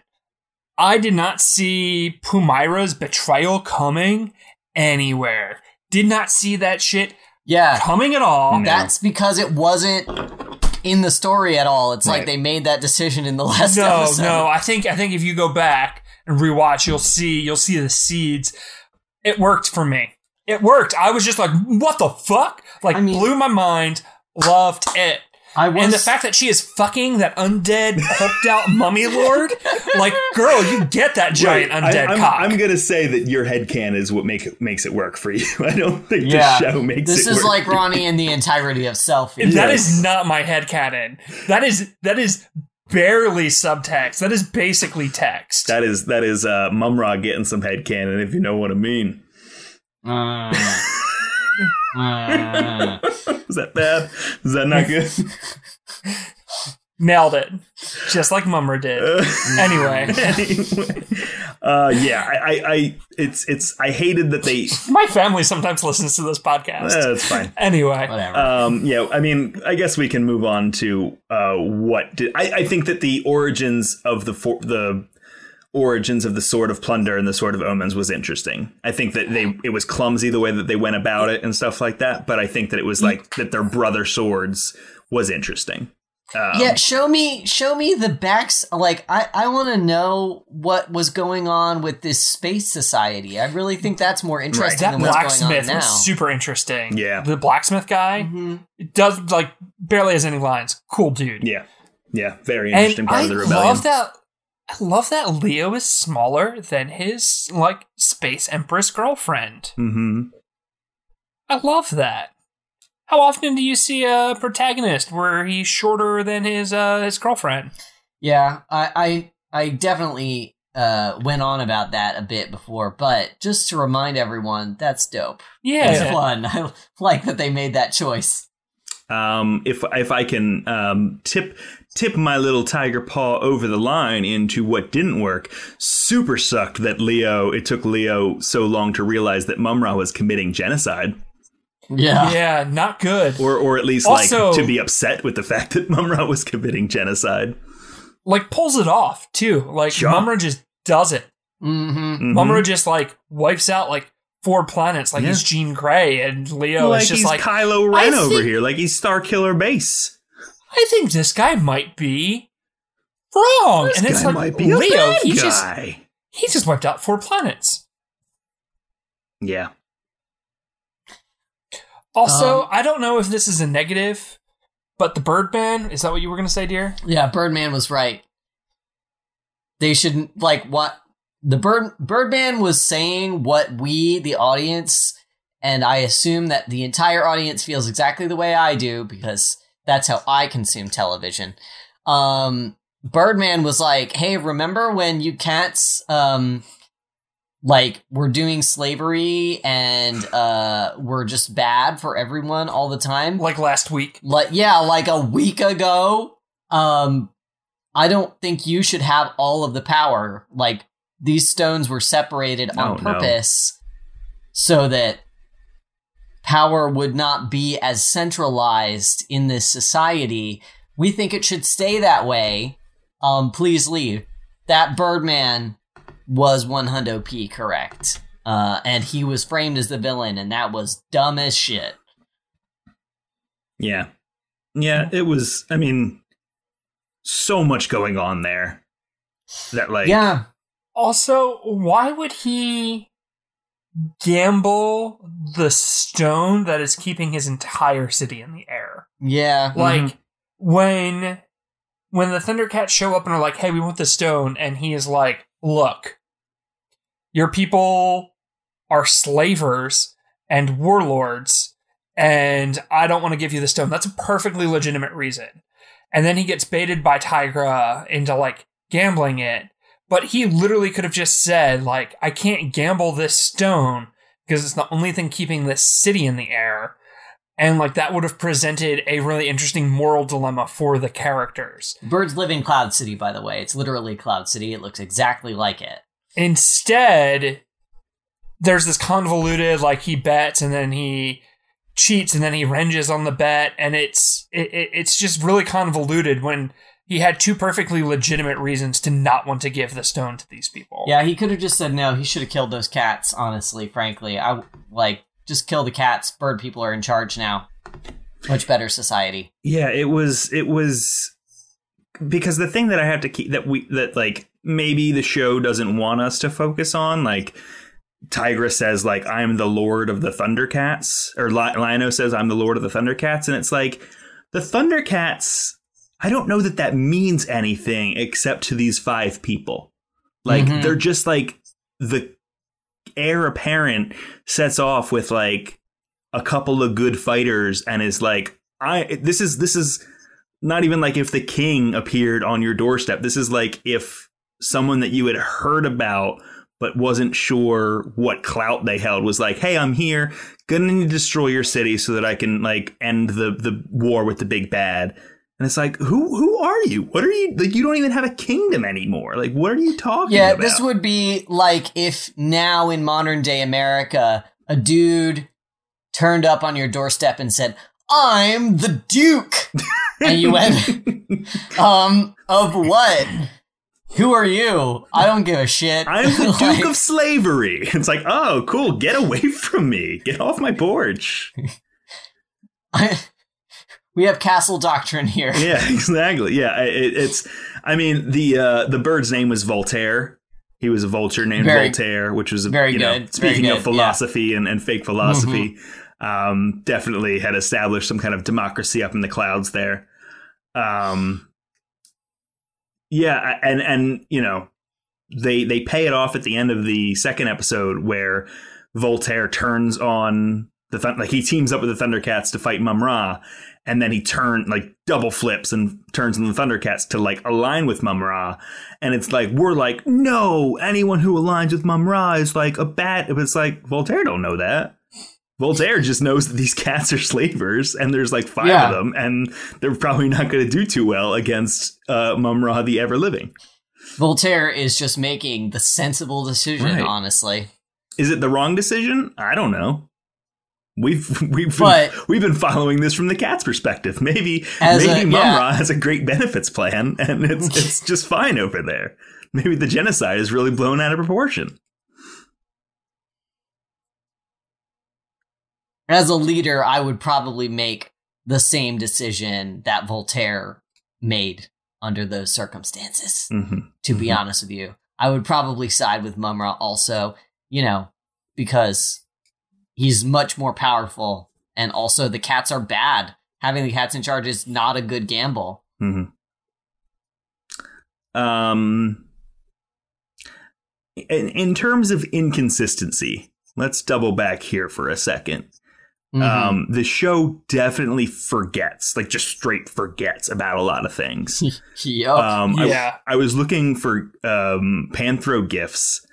I did not see Pumyra's betrayal coming anywhere. Did not see that shit Yeah. coming at all. No. That's because it wasn't in the story at all. It's like they made that decision in the last No, episode. no. I think I think if you go back and rewatch, you'll see you'll see the seeds. It worked for me. It worked. I was just like, what the fuck? Like I mean- blew my mind. Loved it. I was and the fact that she is fucking that undead, hulked out mummy lord, like, girl, you get that giant Right. undead I, am cock. I'm gonna say that your headcan is what make it, makes it work for you. I don't think yeah, the show makes it work. this it is work. like Ronnie and the entirety of selfie. That Yes. is not my headcanon. That is that is barely subtext. That is basically text. that is that is uh, Mumm-Ra getting some headcanon, if you know what I mean. Uh, uh, Is that bad? Is that not good? Nailed it. Just like Mumm-Ra did. anyway. anyway, uh, yeah, I, I, I, it's, it's, I hated that they. My family sometimes listens to this podcast. Uh, fine. anyway. whatever. Um, yeah, I mean, I guess we can move on to uh, what did I, I think that the origins of the for, the origins of the sword of Plun-Darr and the sword of omens was interesting. I think that they it was clumsy the way that they went about it and stuff like that, but I think that it was like that their brother swords was interesting. Um, yeah, show me, show me the backs. Like, I, I want to know what was going on with this space society. I really think that's more interesting That than what's going on blacksmith now. was super interesting. Yeah. The blacksmith guy Mhm. does like barely has any lines. Cool dude. yeah, yeah, very interesting and part I of the rebellion. love that. I love that Leo is smaller than his like space empress girlfriend. hmm I love that. How often do you see a protagonist where he's shorter than his uh, his girlfriend? Yeah, I, I, I definitely uh, went on about that a bit before, but just to remind everyone, that's dope. Yeah, It's Yeah, fun. I like that they made that choice. Um, if if I can um, tip tip my little tiger paw over the line into what didn't work, super sucked that Leo. It took Leo so long to realize that Mumm-Ra was committing genocide, Yeah. yeah, not good. or or at least Also- like to be upset with the fact that Mumm-Ra was committing genocide. Like pulls it off too. Like Sure. Mumm-Ra just does it. Mm-hmm. Mhm. Mumm-Ra just like wipes out like four planets like Yeah. he's Jean Grey, and Leo like is just he's like Kylo I Ren over think- here, like he's Star Killer Base. I think this guy might be wrong, This and it's guy like might be a Leo. bad He just guy. he just wiped out four planets. Yeah. Also, Um, I don't know if this is a negative, but the Birdman is that what you were going to say, dear? Yeah, Birdman was right. They shouldn't like what the Bird Birdman was saying what we, the audience, and I assume that the entire audience feels exactly the way I do because that's how I consume television. Um Birdman was like, "Hey, remember when you cats um like were doing slavery and uh were just bad for everyone all the time?" Like last week. like yeah like a week ago um i don't think you should have all of the power like these stones were separated on no. purpose so that power would not be as centralized in this society. We think it should stay that way. Um please leave. That birdman was 100 p correct. Uh and he was framed as the villain and that was dumb as shit. Yeah. Yeah, it was I mean so much going on there. That like yeah. Also, why would he gamble the stone that is keeping his entire city in the air? yeah mm-hmm. Like when when the Thundercats show up and are like, "Hey, we want the stone," and he is like, "Look, your people are slavers and warlords, and I don't want to give you the stone." That's a perfectly legitimate reason. And then he gets baited by Tygra into like gambling it, but he literally could have just said, "Like, I can't gamble this stone." Because it's the only thing keeping this city in the air and like that would have presented a really interesting moral dilemma for the characters. Birds live in Cloud City, by the way. It's literally Cloud City. It looks exactly like it. Instead, there's this convoluted like he bets and then he cheats and then he renges on the bet and it's it, it, it's just really convoluted when he had two perfectly legitimate reasons to not want to give the stone to these people. Yeah, he could have just said no. He should have killed those cats. Honestly, frankly, I like just kill the cats. Bird people are in charge now. Much better society. Yeah, it was it was because the thing that I have to keep that we that like maybe the show doesn't want us to focus on like Tygra says like I'm the lord of the Thundercats or Li- Lion-O says I'm the lord of the Thundercats and it's like the Thundercats, I don't know that that means anything except to these five people. Like Mhm. they're just like the heir apparent sets off with like a couple of good fighters and is like I this is this is not even like if the king appeared on your doorstep. This is like if someone that you had heard about but wasn't sure what clout they held was like, "Hey, I'm here, gonna need to destroy your city so that I can like end the the war with the big bad." And it's like, who who are you? What are you like? You don't even have a kingdom anymore. Like, what are you talking Yeah, about? this would be like if now in modern day America, a dude turned up on your doorstep and said, I'm the Duke. and you went, um, of what? Who are you? I don't give a shit. I'm the Like, Duke of Slavery. It's like, oh, cool. Get away from me. Get off my porch. we have castle doctrine here. Yeah, exactly. Yeah, it, it's. I mean, the uh, the bird's name was Voltaire. He was a vulture named Very- Voltaire, which was very you know, good, speaking good, of yeah. Mm-hmm. philosophy and, and fake philosophy, um, definitely had established some kind of democracy up in the clouds there. Um, yeah, and and you know, they they pay it off at the end of the second episode where Voltaire turns on the like he teams up with the Thundercats to fight Mumm-Ra, and then he turn like double flips and turns on the Thundercats to like align with Mumm-Ra, and it's like we're like no, anyone who aligns with Mumm-Ra is like a bad. It's like Voltaire don't know that. Voltaire just knows that these cats are slavers, and there's like five Yeah. of them, and they're probably not going to do too well against uh, Mumm-Ra the Ever Living. Voltaire is just making the sensible decision, Right. honestly. Is it the wrong decision? I don't know. We've we've But- been, we've been following this from the cat's perspective. Maybe As a- maybe yeah. Mumm-Ra has a great benefits plan and it's it's just fine over there. Maybe the genocide is really blown out of proportion. As a leader, I would probably make the same decision that Voltaire made under those circumstances. hmm to be Mhm. honest with you. I would probably side with Mumm-Ra also, you know, because he's much more powerful and also the cats are bad. Having the cats in charge is not a good gamble. hmm Um, in, in terms of inconsistency, let's double back here for a second. Mhm. Um, the show definitely forgets, like just straight forgets about a lot of things. Yup. Um, I- Yeah. I, was looking for um, Panthro gifs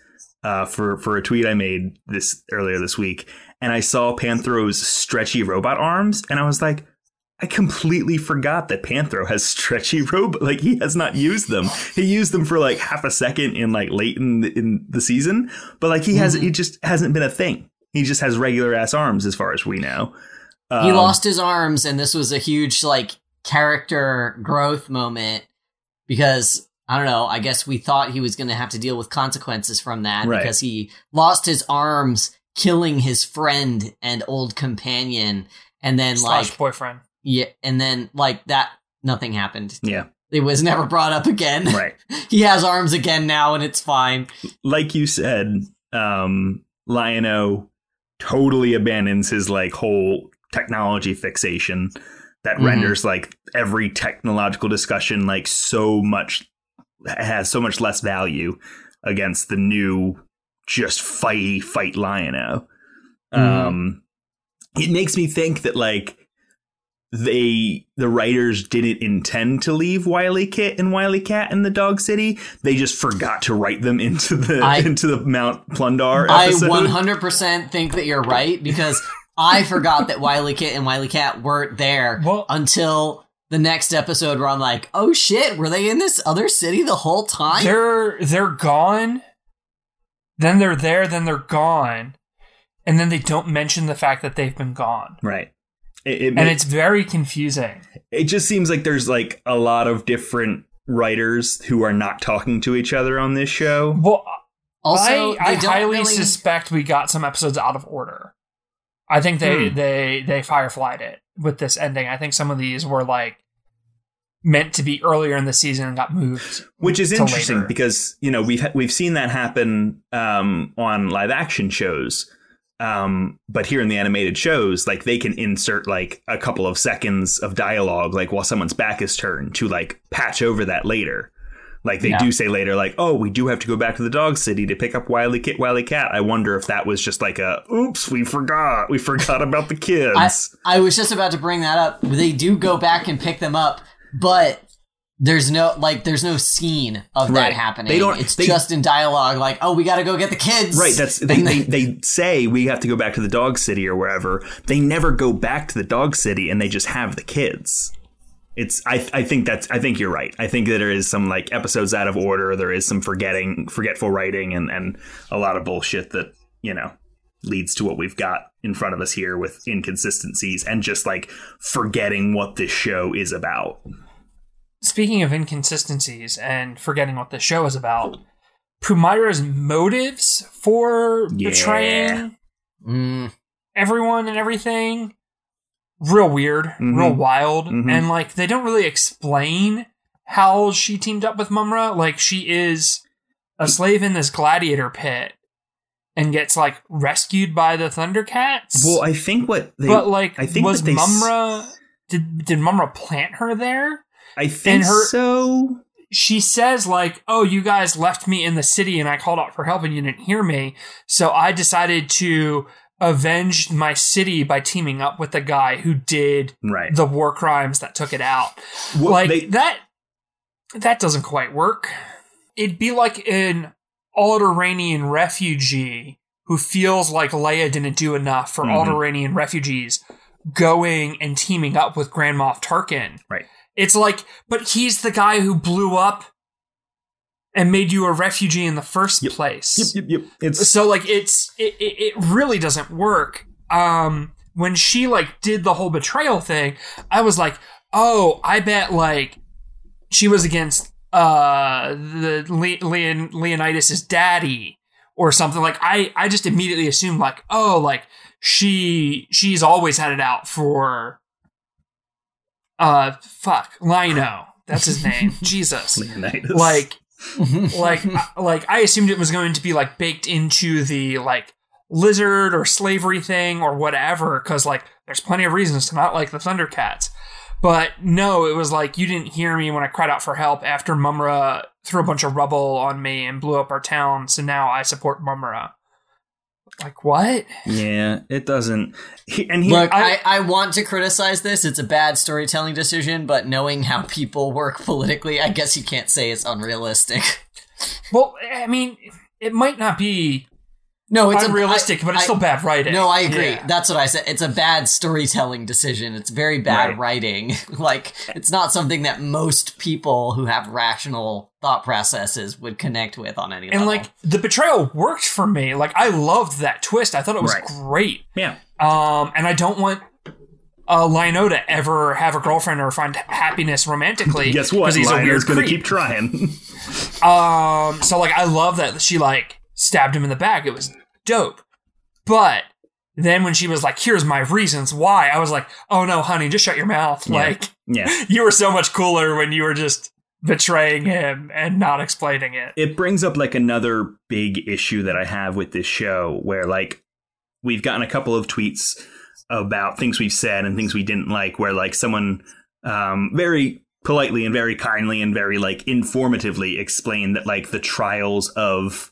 uh, for for a tweet I made this earlier this week, and I saw Panthro's stretchy robot arms, and I was like, I completely forgot that Panthro has stretchy robot. Like he has not used them. He used them for like half a second in like late in the, in the season, but like he has it just hasn't been a thing. He just has regular ass arms as far as we know. he Um, lost his arms and this was a huge like character growth moment because I don't know, I guess we thought he was going to have to deal with consequences from that Right. because he lost his arms killing his friend and old companion and then Slash like boyfriend. Yeah, and then like that, nothing happened. Yeah, It was never brought up again. right. he has arms again now, and it's fine. like you said, um, Lion-O totally abandons his like whole technology fixation that Mhm. renders like every technological discussion like so much has so much less value against the new just fighty fight Lion-O. Mhm. Um, it makes me think that like they the writers didn't intend to leave Wily Kit and Wily Cat in the Dog City. They just forgot to write them into the I- into the Mount Plun-Darr I 100% think that you're right because I forgot that Wily Kit and Wily Cat weren't there Well- until the next episode where I'm like, oh shit, were they in this other city the whole time? They're they're gone. Then they're there. Then they're gone, and then they don't mention the fact that they've been gone, right. It, it, and ma- it's very confusing. it just seems like there's like a lot of different writers who are not talking to each other on this show. Well, also, I, I highly really- suspect we got some episodes out of order. I think they Hmm. they they fireflied it with this ending. I think some of these were like meant to be earlier in the season and got moved, which is to interesting later. because you know we've we've seen that happen um, on live action shows. Um, but here in the animated shows, like they can insert like a couple of seconds of dialogue, like while someone's back is turned, to like patch over that later. Like they Yeah. do say later, like, "Oh, we do have to go back to the dog city to pick up Wiley Kit, Wiley Cat." I wonder if that was just like a, "Oops, we forgot, we forgot about the kids." I was just about to bring that up. They do go back and pick them up, but there's no like there's no scene of that happening. They don't- it's they- just in dialogue like, "Oh, we got to go get the kids." Right. That's they, they, they say we have to go back to the dog city or wherever. They never go back to the dog city and they just have the kids. It's I I think that's I think you're right. I think that there is some like episodes out of order. There is some forgetting, forgetful writing, and and a lot of bullshit that you know leads to what we've got in front of us here with inconsistencies and just like forgetting what this show is about. Speaking of inconsistencies and forgetting what the show is about, Pumyra's motives for Yeah. betraying Mm, everyone and everything real weird, Mhm. real wild, Mhm. and like they don't really explain how she teamed up with Mumm-Ra. Like she is a slave in this gladiator pit and gets like rescued by the Thundercats. Well, I think what they but like, I think was they Mumm-Ra? Did did Mumm-Ra plant her there? I think her- so. she says like oh you guys left me in the city and i called out for help and you didn't hear me so i decided to avenge my city by teaming up with the guy who did Right. the war crimes that took it out Well, like they- that that doesn't quite work it'd be like an Alderaanian refugee who feels like Leia didn't do enough for Mhm. Alderaanian refugees going and teaming up with Grand Moff Tarkin. Right. It's like, but he's the guy who blew up and made you a refugee in the first Yep. place. Yep, yep, yep. It's So like it's it, it, it really doesn't work. Um when she like did the whole betrayal thing, I was like, "Oh, I bet like she was against uh the Le- Leon Leonidas' daddy or something like I I just immediately assumed like, "Oh, like she she's always had it out for uh fuck, Lion-O. That's his name. Jesus. Leonidas. Like like like I assumed it was going to be like baked into the like lizard or slavery thing or whatever cuz like there's plenty of reasons to not like the Thundercats. But no, it was like you didn't hear me when I cried out for help after Mumm-Ra threw a bunch of rubble on me and blew up our town, so now I support Mumm-Ra. Like what? yeah, it doesn't. He, and he, Look, I- I, I, want to criticize this. It's a bad storytelling decision, but knowing how people work politically, I guess you can't say it's unrealistic. Well, I mean, it might not be No, it's unrealistic, a, but it's I- still bad writing. No, I agree. Yeah. That's what I said. It's a bad storytelling decision. It's very bad Right. writing. like, it's not something that most people who have rational thought processes would connect with on any and level. like the betrayal worked for me. Like I loved that twist. I thought it was Right. great. yeah, Um, and I don't want uh, Lion-O to ever have a girlfriend or find happiness romantically. guess what? 'cause he's a weird Lionel's going to creep. keep trying. Um, so like I love that she like stabbed him in the back. It was dope. But then when she was like, "Here's my reasons why," I was like, "Oh no, honey, just shut your mouth." Yeah. Like yeah, you were so much cooler when you were just betraying him and not explaining it. it brings up like another big issue that I have with this show, where like we've gotten a couple of tweets about things we've said and things we didn't like, where like someone um, very politely and very kindly and very like informatively explained that like the trials of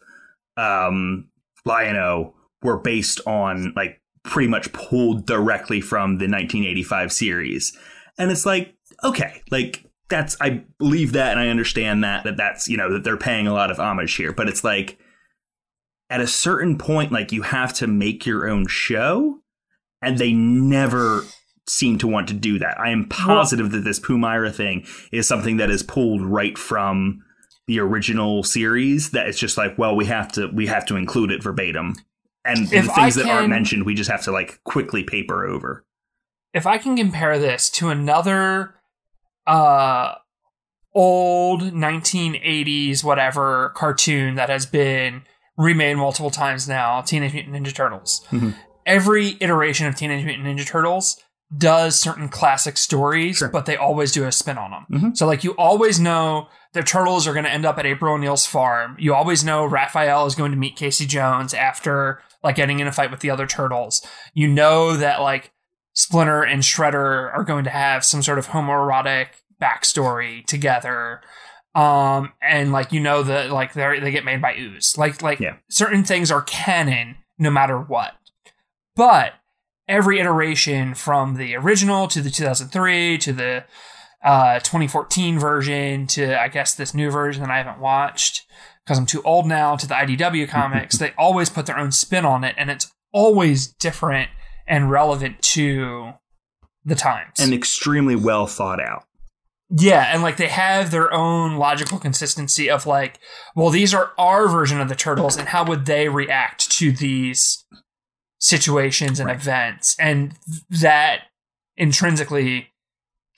um, Lion-O were based on like pretty much pulled directly from the 1985 series, and it's like okay, like that's I believe that and I understand that that that's you know that they're paying a lot of homage here, but it's like at a certain point, like you have to make your own show, and they never seem to want to do that. I am positive that this Pumyra thing is something that is pulled right from the original series. That it's just like, well, we have to we have to include it verbatim, and the I things that aren't mentioned, we just have to like quickly paper over. if I can compare this to another uh old 1980s whatever cartoon that has been remade multiple times now, Teenage Mutant Ninja Turtles. Mhm. Every iteration of Teenage Mutant Ninja Turtles does certain classic stories, Sure. but they always do a spin on them. Mhm. So like you always know the turtles are going to end up at April O'Neil's farm. You always know Raphael is going to meet Casey Jones after like getting in a fight with the other turtles. You know that like Splinter and Shredder are going to have some sort of homoerotic backstory together. Um, and like you know that like they they get made by ooze. Like like Yeah. certain things are canon no matter what. But every iteration from the original to the 2003 to the uh, 2014 version to I guess this new version that I haven't watched because I'm too old now to the IDW comics. they always put their own spin on it, and it's always different and relevant to the times. and extremely well thought out. yeah, and like they have their own logical consistency of like, well, these are our version of the turtles, and how would they react to these situations and Right. events, and that intrinsically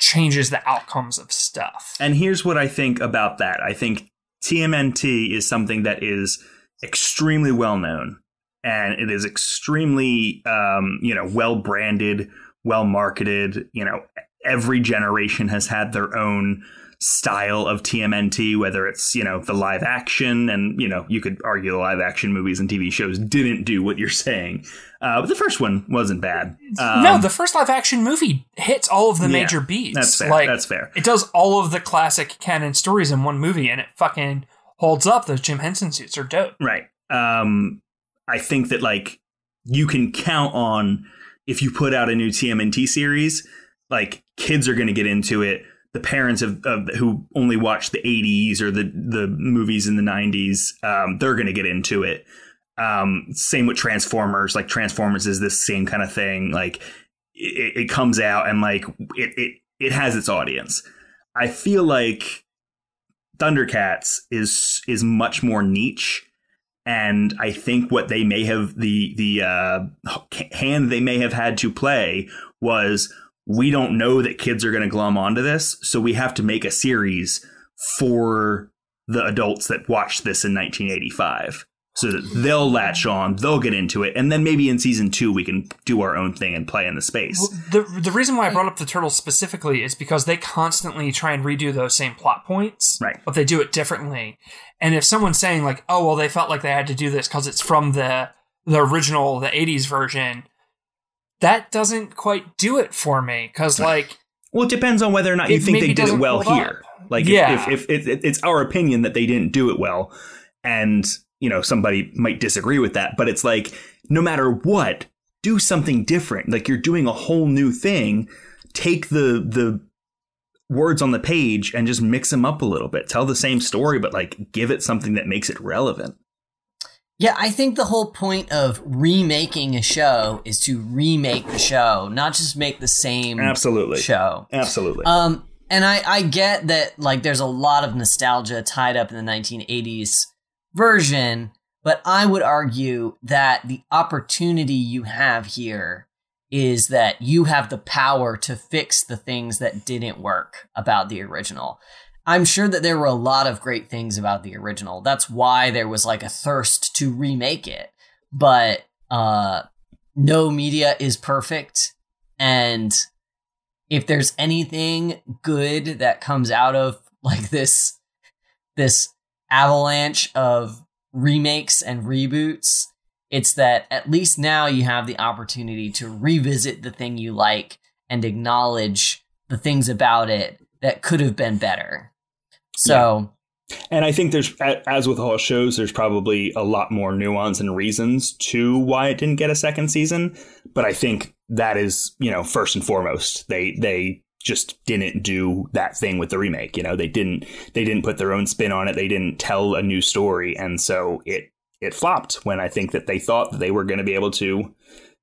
changes the outcomes of stuff. And here's what I think about that. I think TMNT is something that is extremely well known and it is extremely um, you know, well branded, well marketed, you know, every generation has had their own style of TMNT, whether it's, you know, the live action and, you know, you could argue the live action movies and TV shows didn't do what you're saying. Uh, but the first one wasn't bad. Um, no, the first live action movie hits all of the yeah, major beats. that's fair. Like, that's fair. It does all of the classic canon stories in one movie, and it fucking holds up. Those Jim Henson suits are dope. Right. Um, I think that like you can count on if you put out a new TMNT series, like kids are going to get into it. The parents of, of who only watch the 80s or the the movies in the 90s, um, they're going to get into it. Um, same with Transformers. Like Transformers is this same kind of thing. Like it, it comes out and like it it it has its audience. I feel like Thundercats is is much more niche and I think what they may have the the uh, hand they may have had to play was we don't know that kids are going to glom onto this, so we have to make a series for the adults that watched this in 1985, so that they'll latch on, they'll get into it, and then maybe in season two we can do our own thing and play in the space. Well, the the reason why I brought up the turtles specifically is because they constantly try and redo those same plot points, Right. But they do it differently. And if someone's saying like, "Oh, well, they felt like they had to do this because it's from the the original, the '80s version," that doesn't quite do it for me. Because like, Well, it depends on whether or not you think they did it well here. up. Like, Yeah. if, if, if it, it's our opinion that they didn't do it well, and you know somebody might disagree with that, but it's like no matter what, do something different. Like you're doing a whole new thing. Take the the words on the page and just mix them up a little bit. Tell the same story, but like give it something that makes it relevant. Yeah, I think the whole point of remaking a show is to remake the show, not just make the same Absolutely, show. absolutely. Um, and I, I get that like there's a lot of nostalgia tied up in the 1980s version, but I would argue that the opportunity you have here is that you have the power to fix the things that didn't work about the original. I'm sure that there were a lot of great things about the original. That's why there was like a thirst to remake it. But uh no media is perfect and if there's anything good that comes out of like this this avalanche of remakes and reboots. It's that at least now you have the opportunity to revisit the thing you like and acknowledge the things about it that could have been better. So And I think there's, as with all shows, there's probably a lot more nuance and reasons to why it didn't get a second season. But I think that is, you know, first and foremost, they they just didn't do that thing with the remake. You know, they didn't they didn't put their own spin on it. They didn't tell a new story, and so it it flopped. When I think that they thought that they were going to be able to,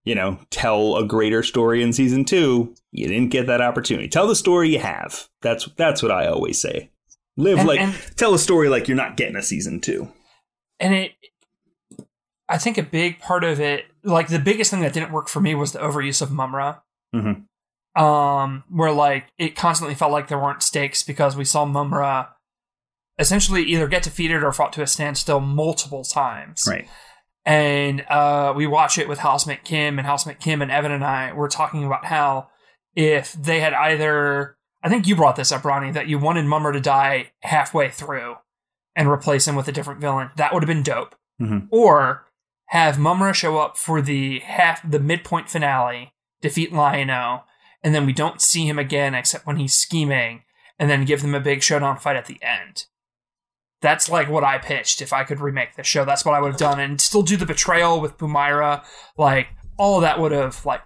you know, tell a greater story in season two, you didn't get that opportunity. Tell the story you have. That's that's what I always say. Live And- like and- tell a story like you're not getting a season two. and it i think a big part of it like the biggest thing that didn't work for me was the overuse of Mumm-Ra Mhm. Um where like it constantly felt like there weren't stakes because we saw Mumm-Ra essentially either get defeated or fought to a standstill multiple times Right. and uh, we watch it with House McKim, and House McKim and Evan and I were talking about how if they had either, I think you brought this up, Ronnie, that you wanted Mumm-Ra to die halfway through and replace him with a different villain, that would have been dope. Mhm. Or have Mumm-Ra show up for the half the midpoint finale, defeat Lion-O, and then we don't see him again except when he's scheming, and then give them a big showdown fight at the end. That's like what I pitched if I could remake the show. That's what I would have done, and still do the betrayal with Pumyra. Like all of that would have like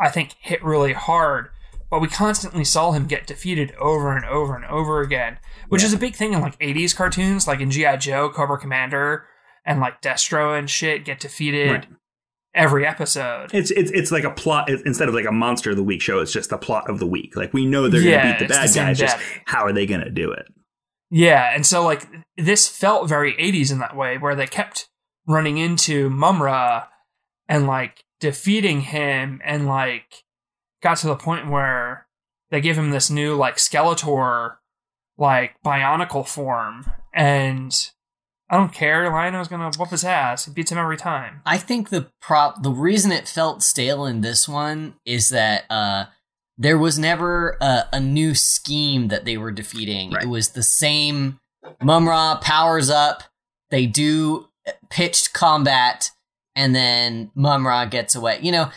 I think hit really hard. But we constantly saw him get defeated over and over and over again, which is a big thing in like 80s cartoons, like in G.I. Joe, Cobra Commander, and like Destro and shit get defeated Right. Every episode. It's it's it's like a plot instead of like a monster of the week show. It's just the plot of the week. Like we know they're Yeah, gonna beat the bad the. Just how are they gonna do it? Yeah, and so like this felt very 80s in that way, where they kept running into Mumm-Ra and like defeating him, and like got to the point where they give him this new like Skeletor, like bionicle form, and I don't care. Lion-O's gonna whoop his ass. He beats him every time. I think the prop the reason it felt stale in this one is that uh there was never a, a new scheme that they were defeating. Right. It was the same Mumm-Ra powers up, they do pitched combat, and then Mumm-Ra gets away. You know,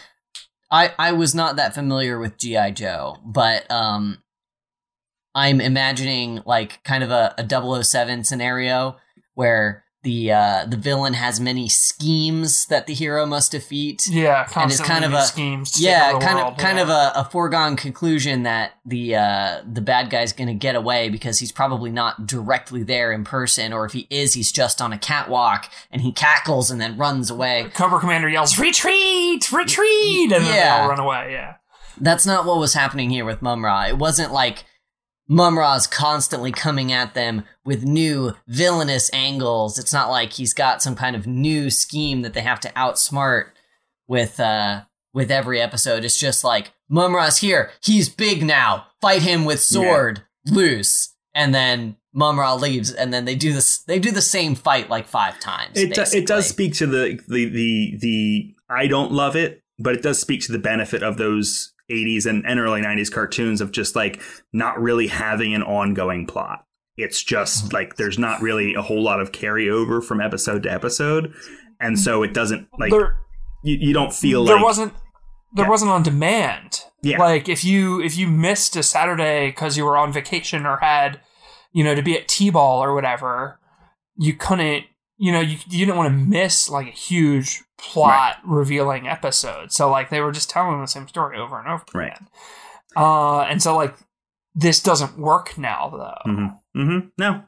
I I was not that familiar with G.I. Joe, but um I'm imagining like kind of a, a 007 scenario where the uh, the villain has many schemes that the hero must defeat. Yeah, And it's kind of a- schemes. Yeah, kind world, of kind yeah. of a, a foregone conclusion that the uh, the bad guy's going to get away because he's probably not directly there in person, or if he is, he's just on a catwalk and he cackles and then runs away. Cobra Commander yells, "Retreat! Retreat!" and then Yeah. they all run away. Yeah. That's not what was happening here with Mumm-Ra. It wasn't like Mumm-Ra's constantly coming at them with new villainous angles. It's not like he's got some kind of new scheme that they have to outsmart with uh with every episode. It's just like Mumm-Ra's here. He's big now. Fight him with sword loose. And then Mumm-Ra leaves and then they do this they do the same fight like 5 times. It do, it does speak to the, the the the I don't love it, but it does speak to the benefit of those 80s and, and early 90s cartoons of just like not really having an ongoing plot. It's just mm-hmm. like there's not really a whole lot of carryover from episode to episode, and so it doesn't like there, you, you don't feel there like wasn't there Yeah. wasn't on demand. Yeah. Like if you if you missed a Saturday because you were on vacation or had you know to be at T-ball or whatever, you couldn't. You know, you, you didn't want to miss like a huge plot revealing episode. So like they were just telling the same story over and over Right. again. Uh, and so like this doesn't work now though. Mm-hmm. Mm-hmm. No,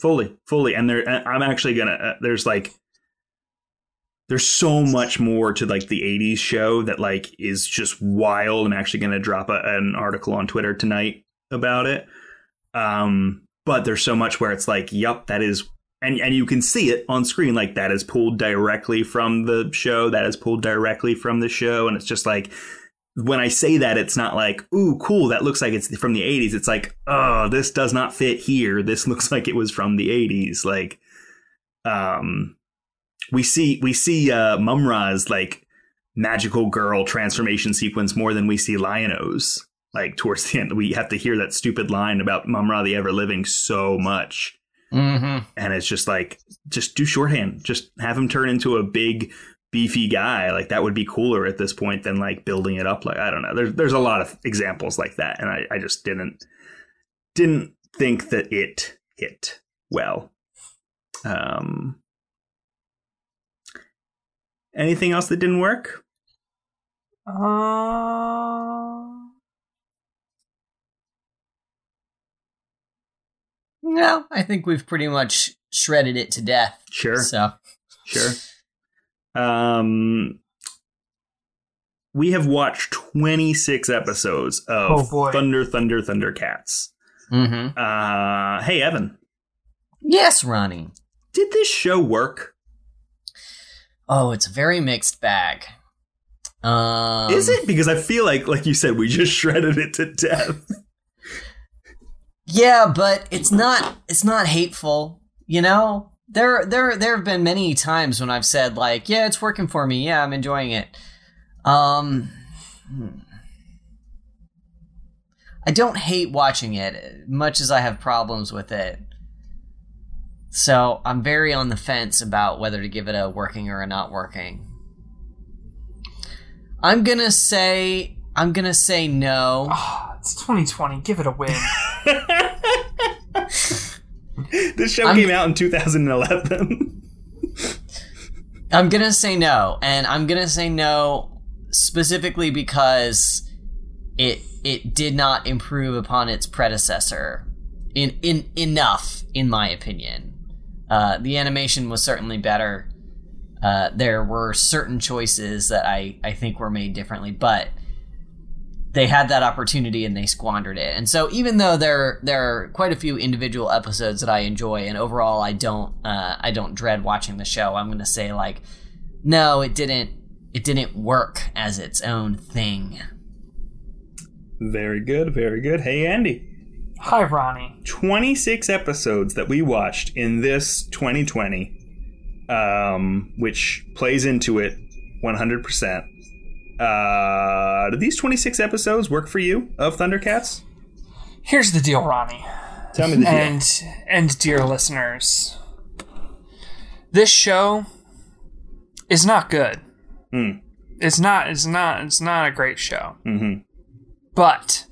fully, fully. And there, I'm actually gonna. Uh, there's like, there's so much more to like the '80s show that like is just wild. I'm actually gonna drop a, an article on Twitter tonight about it. Um, but there's so much where it's like, yup, that is. And, and you can see it on screen like that is pulled directly from the show that is pulled directly from the show and it's just like when I say that, it's not like, ooh, cool, that looks like it's from the 80s. It's like, oh, this does not fit here. This looks like it was from the 80s. Like, um, we see, we see, uh, Mumm-Ra's like magical girl transformation sequence more than we see Lion-O's. Like, towards the end, we have to hear that stupid line about Mumm-Ra the Ever Living so much. Mhm. And it's just like, just do shorthand. Just have him turn into a big, beefy guy. Like that would be cooler at this point than like building it up. Like I don't know. There's there's a lot of examples like that, and I, I just didn't didn't think that it hit well. Um, anything else that didn't work? Uh, No, I think we've pretty much shredded it to death. Sure, So, sure. Um, we have watched 26 episodes of Oh, boy. Thunder, Thunder, Thundercats. mhm. Uh, hey Evan, yes, Ronnie. did this show work? Oh, it's a very mixed bag. Um, Is it? Because I feel like, like you said, we just shredded it to death. Yeah, but it's not. It's not hateful. You know, there, there, there have been many times when I've said like, "Yeah, it's working for me. Yeah, I'm enjoying it." Um, hmm. I don't hate watching it, much as I have problems with it. So I'm very on the fence about whether to give it a working or a not working. I'm gonna say I'm gonna say no. Ah, it's 2020. Give it a win. This show I'm- came out in 2011. I'm gonna say no, and I'm gonna say no specifically because it it did not improve upon its predecessor in in enough, in my opinion. Uh, the animation was certainly better. Uh, there were certain choices that I I think were made differently, but they had that opportunity and they squandered it. And so even though there there are quite a few individual episodes that I enjoy and overall I don't uh, I don't dread watching the show, I'm going to say like no, it didn't it didn't work as its own thing. very good, very good. Hey, Andy. Hi, Ronnie. 26 episodes that we watched in this 2020, um, which plays into it 100%. Uh, do these 26 episodes work for you of Thundercats? Here's the deal, Ronnie. Tell me the deal. and and dear listeners, this show is not good. Hmm. It's not. It's not. It's not a great show. hmm But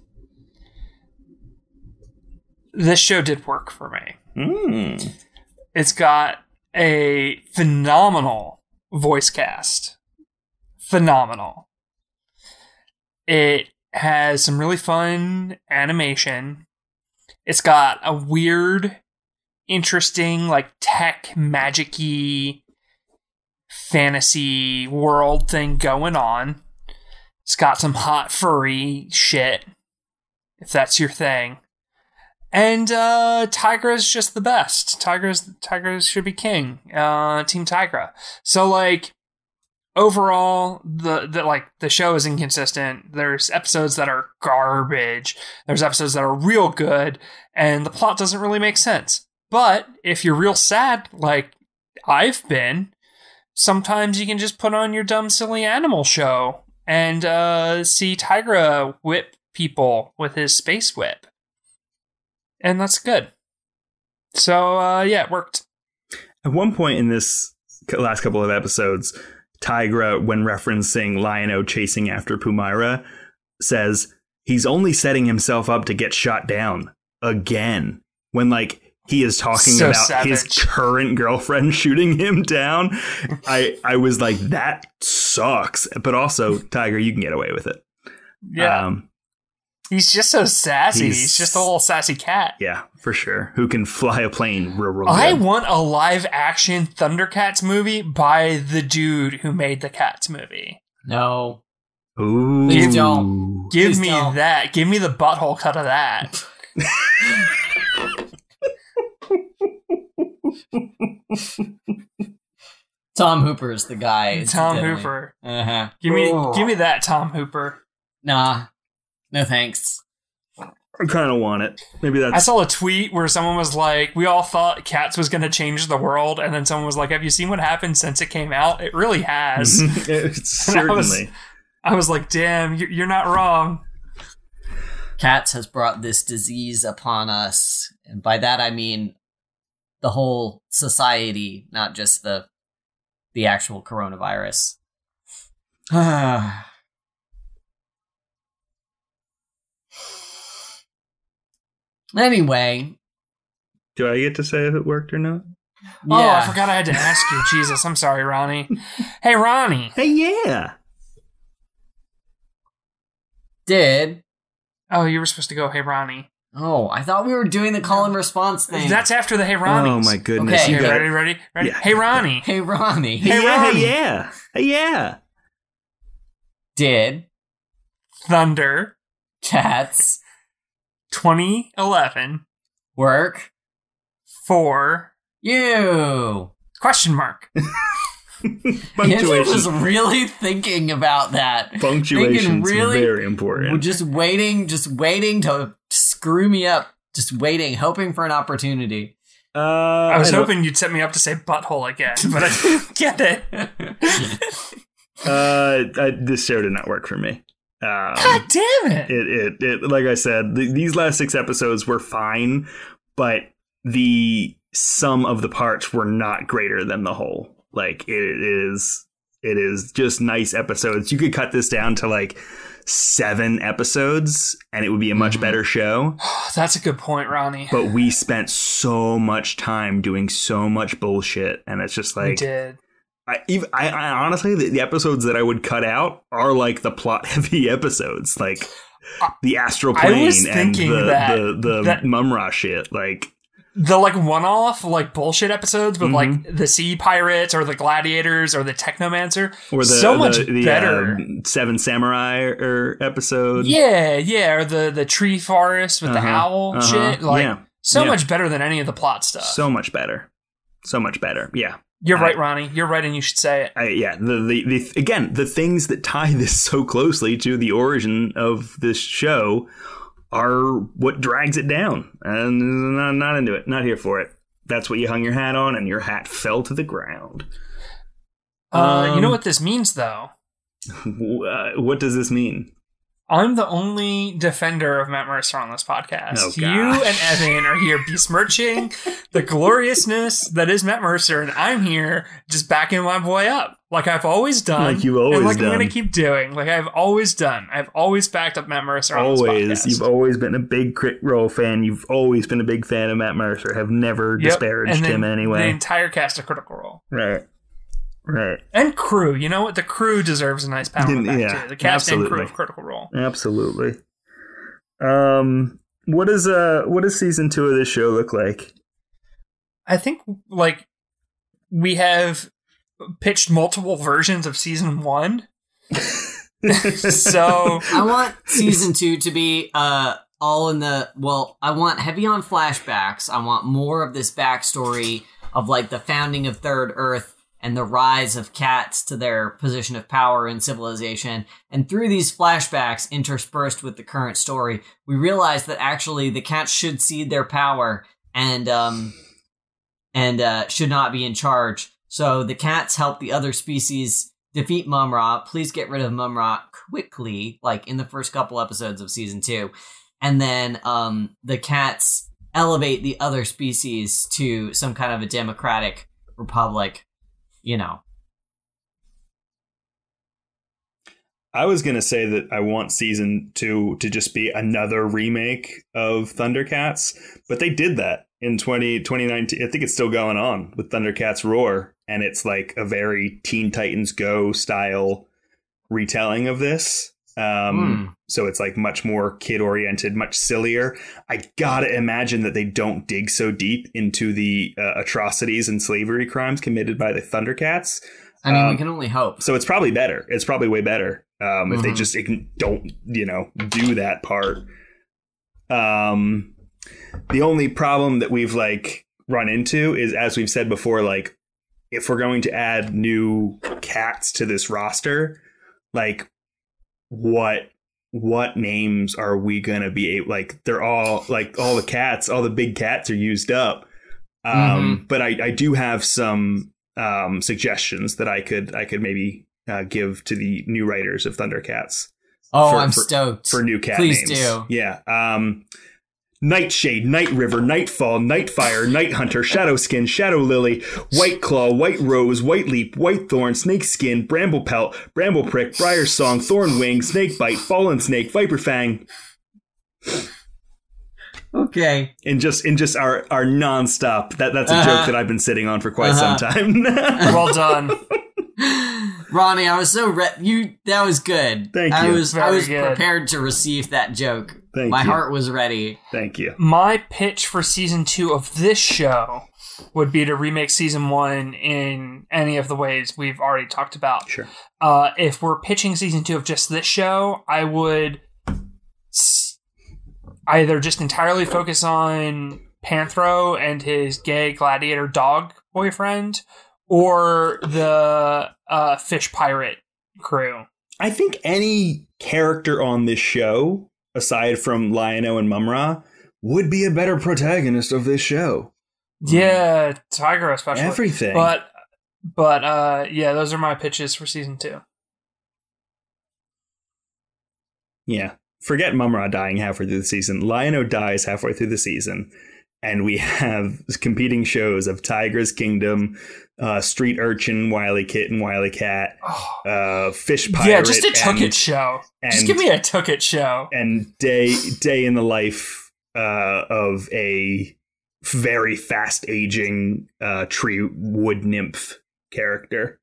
this show did work for me. Mm. It's got a phenomenal voice cast. Phenomenal. It has some really fun animation. It's got a weird, interesting, like tech magic fantasy world thing going on. It's got some hot furry shit, if that's your thing. And uh is just the best. Tygra's Tygra should be king. Uh Team Tygra. So like overall the, the like the show is inconsistent. There's episodes that are garbage. There's episodes that are real good and the plot doesn't really make sense. But if you're real sad like I've been, sometimes you can just put on your dumb silly animal show and uh see Tygra whip people with his space whip and that's good. So uh, yeah, it worked. At one point in this last couple of episodes, Tygra, when referencing Lion-O chasing after Pumyra, says he's only setting himself up to get shot down again. When like he is talking So about his current girlfriend shooting him down, I I was like that sucks. But also, Tygra, you can get away with it. Yeah, Um, he's just so sassy. He's, he's- just a little sassy cat. yeah, for sure. Who can fly a plane real, real I good. want a live action Thundercats movie by the dude who made the Cats movie. No. Ooh. Please don't. Give Please me don't. that. Give me the butthole cut of that. Tom Hooper is the guy. Tom. Hooper. Uh-huh. Give me Oh. give me that Tom Hooper. Nah. No thanks. I kind of want it. Maybe that's. I saw a tweet where someone was like, "We all thought Cats was going to change the world," and then someone was like, "Have you seen what happened since it came out? It really has." it's And I was- certainly. I was like, "Damn, you- you're not wrong." Cats has brought this disease upon us. And by that I mean the whole society, not just the the actual coronavirus. anyway, Do I get to say if it worked or not? Oh, I forgot I had to ask you. Jesus, I'm sorry, Ronnie. Hey, Ronnie. Hey, yeah. Did Oh, you were supposed to go. Hey, Ronnie. oh, I thought we were doing the call and response thing. That's after the Hey Ronnie. Oh my goodness! Okay. You Okay, got ready, ready, ready. Yeah. Hey, Ronnie. hey Ronnie. Hey, Hey, yeah, Ronnie. hey, yeah, hey, yeah. Did Thunder cats 2011 work for you? question mark. Andrew was really thinking about that. Punctuation's Thinking really- very We're important. just waiting, just waiting to screw me up. Just waiting, hoping for an opportunity. Uh, I was don't- hoping you'd set me up to say butthole again, but I didn't get it. Uh, I, this show did not work for me. Um, God damn it. it, it, it, like I said, th- these last six episodes were fine, but the sum of the parts were not greater than the whole. Like it is it is just nice episodes. You could cut this down to like seven episodes and it would be a much Mhm. better show. That's a good point, Ronnie. But we spent so much time doing so much bullshit and it's just we like did. I, even, I, I honestly, the, the episodes that I would cut out are like the plot heavy episodes, like the astral plane and the that- the, the that- Mumm-Ra shit. Like, The like one-off like bullshit episodes with Mm-hmm. like the sea pirates or the gladiators or the technomancer. or the so much the, the, better. uh, Seven Samurai or episode. yeah, yeah, or the the tree forest with the Uh-huh, owl uh-huh, shit. Like yeah, so yeah. much better than any of the plot stuff. so much better, so much better. Yeah, You're I- right, Ronnie. You're right, and you should say it. I, yeah. The, the the again, the things that tie this so closely to the origin of this show are what drags it down, and I'm not into it. Not here for it. That's what you hung your hat on, and your hat fell to the ground. Uh, you know Um, what this means, though. Uh, what does this mean? I'm the only defender of Matt Mercer on this podcast. Oh, you and Evan are here besmirching the gloriousness that is Matt Mercer, and I'm here just backing my boy up, like I've always done, Like you've always and like done. I'm going to keep doing, like I've always done. I've always backed up Matt Mercer Always, you've always been a big Crit Role fan. You've always been a big fan of Matt Mercer. Have never Yep, disparaged him in any The entire cast of Critical Role right, right. and crew. You know what? The crew deserves a nice pat on the back Yeah, too. The cast and crew absolutely. of Critical Role. Absolutely. Um, what is uh, what does season two of this show look like? I think like we have pitched multiple versions of season one. so I want season two to be uh all in the well. I want heavy on flashbacks. I want more of this backstory of like the founding of Third Earth and the rise of cats to their position of power in civilization. And through these flashbacks interspersed with the current story, we realize that actually the cats should cede their power and um and uh, should not be in charge. So the cats help the other species defeat Mumm-Ra. Please get rid of Mumm-Ra quickly, like in the first couple episodes of season two. And then um, the cats elevate the other species to some kind of a democratic republic, you know. I was gonna say that I want season two to just be another remake of Thundercats, but they did that in 20, 2019. I think it's still going on with Thundercats Roar, and it's like a very Teen Titans Go style retelling of this. Um, So it's like much more kid oriented, much sillier. I gotta imagine that they don't dig so deep into the uh, atrocities and slavery crimes committed by the Thundercats. I mean, we Um, can only hope. So it's probably better. It's probably way better um, if they Mhm. just don't, you know, do that part. Um, the only problem that we've like run into is, as we've said before, like if we're going to add new cats to this roster, like what what names are we gonna be able like they're all like all the cats all the big cats are used up um but i i do have some um suggestions that i could i could maybe uh, give to the new writers of thundercats Oh, for- I'm for- stoked. for new cat Please names do. yeah um Nightshade, Night River, Nightfall, Nightfire, Night Hunter, Shadowskin, Shadow Lily, White Claw, White Rose, White Leap, White Thorn, Snake Skin, Bramble Pelt, Bramble Prick, Briar Song, Thorn Wing, Snake Bite, Fallen Snake, Viper Fang, Okay. in just in just our our nonstop. That that's a Uh-huh. joke that I've been sitting on for quite Uh-huh. some time. well done. Ronnie, I was so re- you. That was good. Thank I you. was I was good. prepared to receive that joke. Thank My you. heart was ready. Thank you. My pitch for season two of this show would be to remake season one in any of the ways we've already talked about. Sure. Uh, if we're pitching season two of just this show, I would s- either just entirely focus on Panthro and his gay gladiator dog boyfriend, or the uh, fish pirate crew. I think any character on this show, aside from Lion-O and Mumm-Ra, would be a better protagonist of this show. Yeah, Tygra especially. Everything. But but uh yeah, those are my pitches for season two. Yeah. Forget Mumm-Ra dying halfway through the season. Lion-O dies halfway through the season. And we have competing shows of Tygra's Kingdom, uh, Street Urchin, Wily Kit and Wily Cat, Oh. uh, Fish Pirate, yeah, just a took and, it show. Just give me a took show. and day day in the life uh, of a very fast aging uh, tree wood nymph character.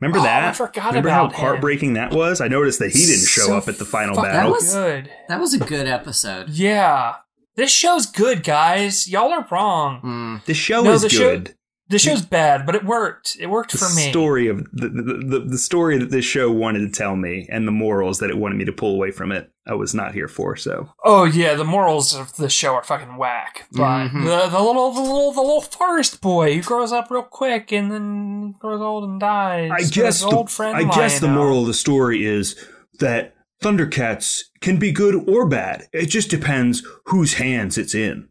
Remember Oh, that? I forgot Remember about how him. heartbreaking that was? I noticed that he didn't show So up at the final fucking battle. That was- good. That was a good episode. Yeah. This show's good, guys. Y'all are wrong. Mm. the show No, is the show- good. This show's bad, but it worked. It worked the for me. The story of the, the, the the story that this show wanted to tell me and the morals that it wanted me to pull away from it, I was not here for. So Oh yeah, the morals of the show are fucking whack. But Mhm. the the little the little the little forest boy who grows up real quick and then grows old and dies. I guess the, old friend I guess the moral of the story is that Thundercats can be good or bad. It just depends whose hands it's in.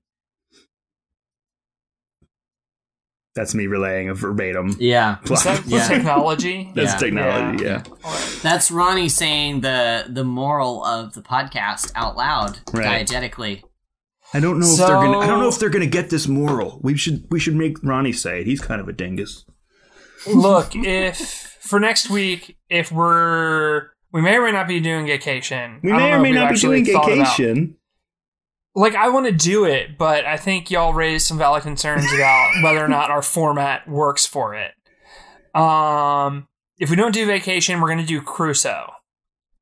That's me relaying a verbatim. Yeah. Is that Yeah. technology? That's Yeah. technology, yeah. Alright. That's Ronnie saying the the moral of the podcast out loud, Right. diegetically. I don't know if they're gonna. I don't know if they're gonna get this moral. We should. We should make Ronnie say it. He's kind of a dingus. Look, if for next week, if we're we may or may not be doing Gaycation. We may or may not be doing thought about- Gaycation. like I want to do it, but I think y'all raised some valid concerns about whether or not our format works for it. Um, if we don't do Gaycation, we're going to do Crusoe,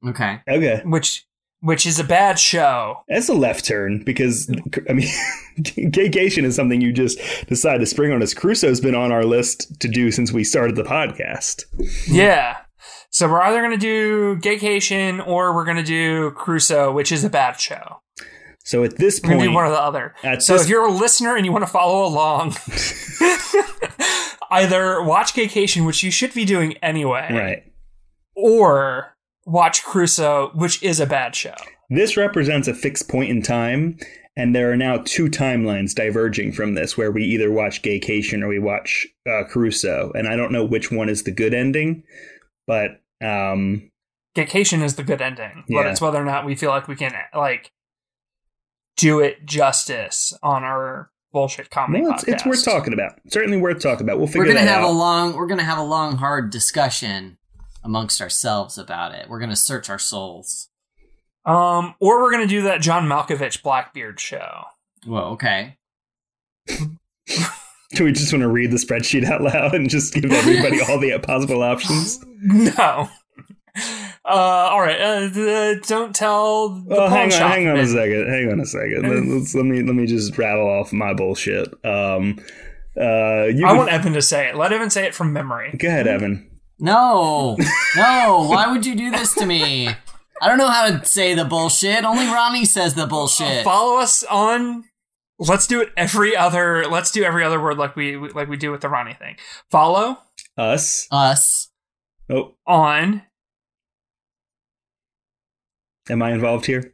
Okay. Okay, which which is a bad show. that's a left turn because I mean, Gaycation is something you just decide to spring on us. Crusoe's been on our list to do since we started the podcast. Yeah. So we're either going to do Gaycation or we're going to do Crusoe, which is a bad show. So at this We're going to point, do one or the other. So this- if you're a listener and you want to follow along, either watch Gaycation, which you should be doing anyway, right, or watch Crusoe, which is a bad show. this represents a fixed point in time. And there are now two timelines diverging from this, where we either watch Gaycation or we watch uh, Crusoe. And I don't know which one is the good ending, but um, Gaycation is the good ending, but Yeah. it's whether or not we feel like we can like do it justice on our bullshit comedy well, it's, it's worth talking about. Certainly worth talking about. We'll figure we're gonna that have out. a long we're gonna have a long hard discussion amongst ourselves about it. We're gonna search our souls. Um, or we're gonna do that John Malkovich Blackbeard show. Well, okay. Do we just want to read the spreadsheet out loud and just give everybody all the possible options? No. Uh, all right. Uh, th- don't tell the Well, hang on, shop hang on a second. Hang on a second. Let, let's, let me let me just rattle off my bullshit. Um, uh, you I can- want Evan to say it. Let Evan say it from memory. go ahead, Evan. No, no. Why would you do this to me? I don't know how to say the bullshit. Only Ronnie says the bullshit. Follow us on. Let's do it every other. Let's do every other word like we like we do with the Ronnie thing. Follow Us. Us. Oh, on. am I involved here?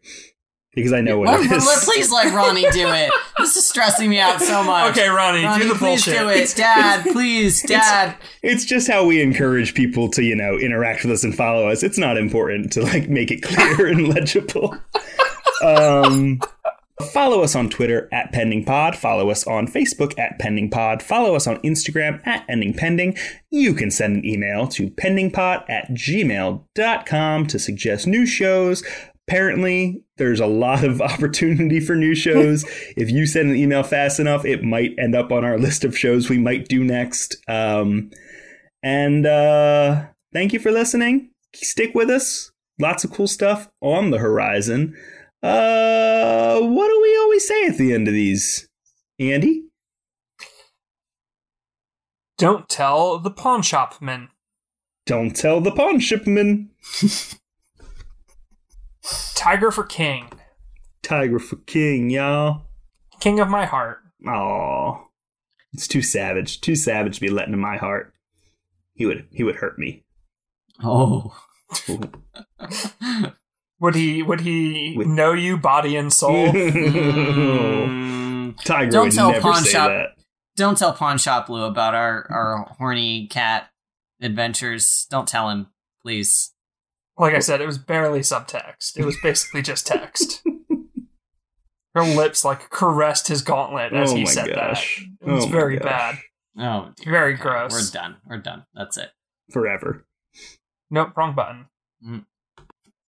Because I know what Let- it let- is. please let Ronnie do it. This is stressing me out so much. Okay, Ronnie, Ronnie, do the please bullshit. do it, Dad. Please, Dad. It's just how we encourage people to, you know, interact with us and follow us. It's not important to like make it clear and legible. Um, follow us on Twitter at PendingPod. Follow us on Facebook at PendingPod. Follow us on Instagram at EndingPending. You can send an email to pendingpod at gmail.com to suggest new shows. Apparently, there's a lot of opportunity for new shows. if you send an email fast enough, it might end up on our list of shows we might do next. Um, and uh, thank you for listening. Stick with us. Lots of cool stuff on the horizon. Uh, what do we always say at the end of these, Andy? Don't tell the pawn shop man. Don't tell the pawn shipman. Tygra for king. Tygra for king, y'all. King of my heart. Aw, it's too savage. Too savage to be let into my heart. He would. He would hurt me. Oh. Would he? Would he With- know you body and soul? Mm. Tygra Don't would tell never pawn say shop- that. Don't tell Pawn Shop Lou about our, our horny cat adventures. Don't tell him, please. like I said, it was barely subtext. It was basically just text. Her lips like caressed his gauntlet as oh he my said gosh. that. It was Oh my very gosh. bad. Oh, dear. Very Okay, gross. We're done. We're done. That's it. Forever. Nope, wrong button.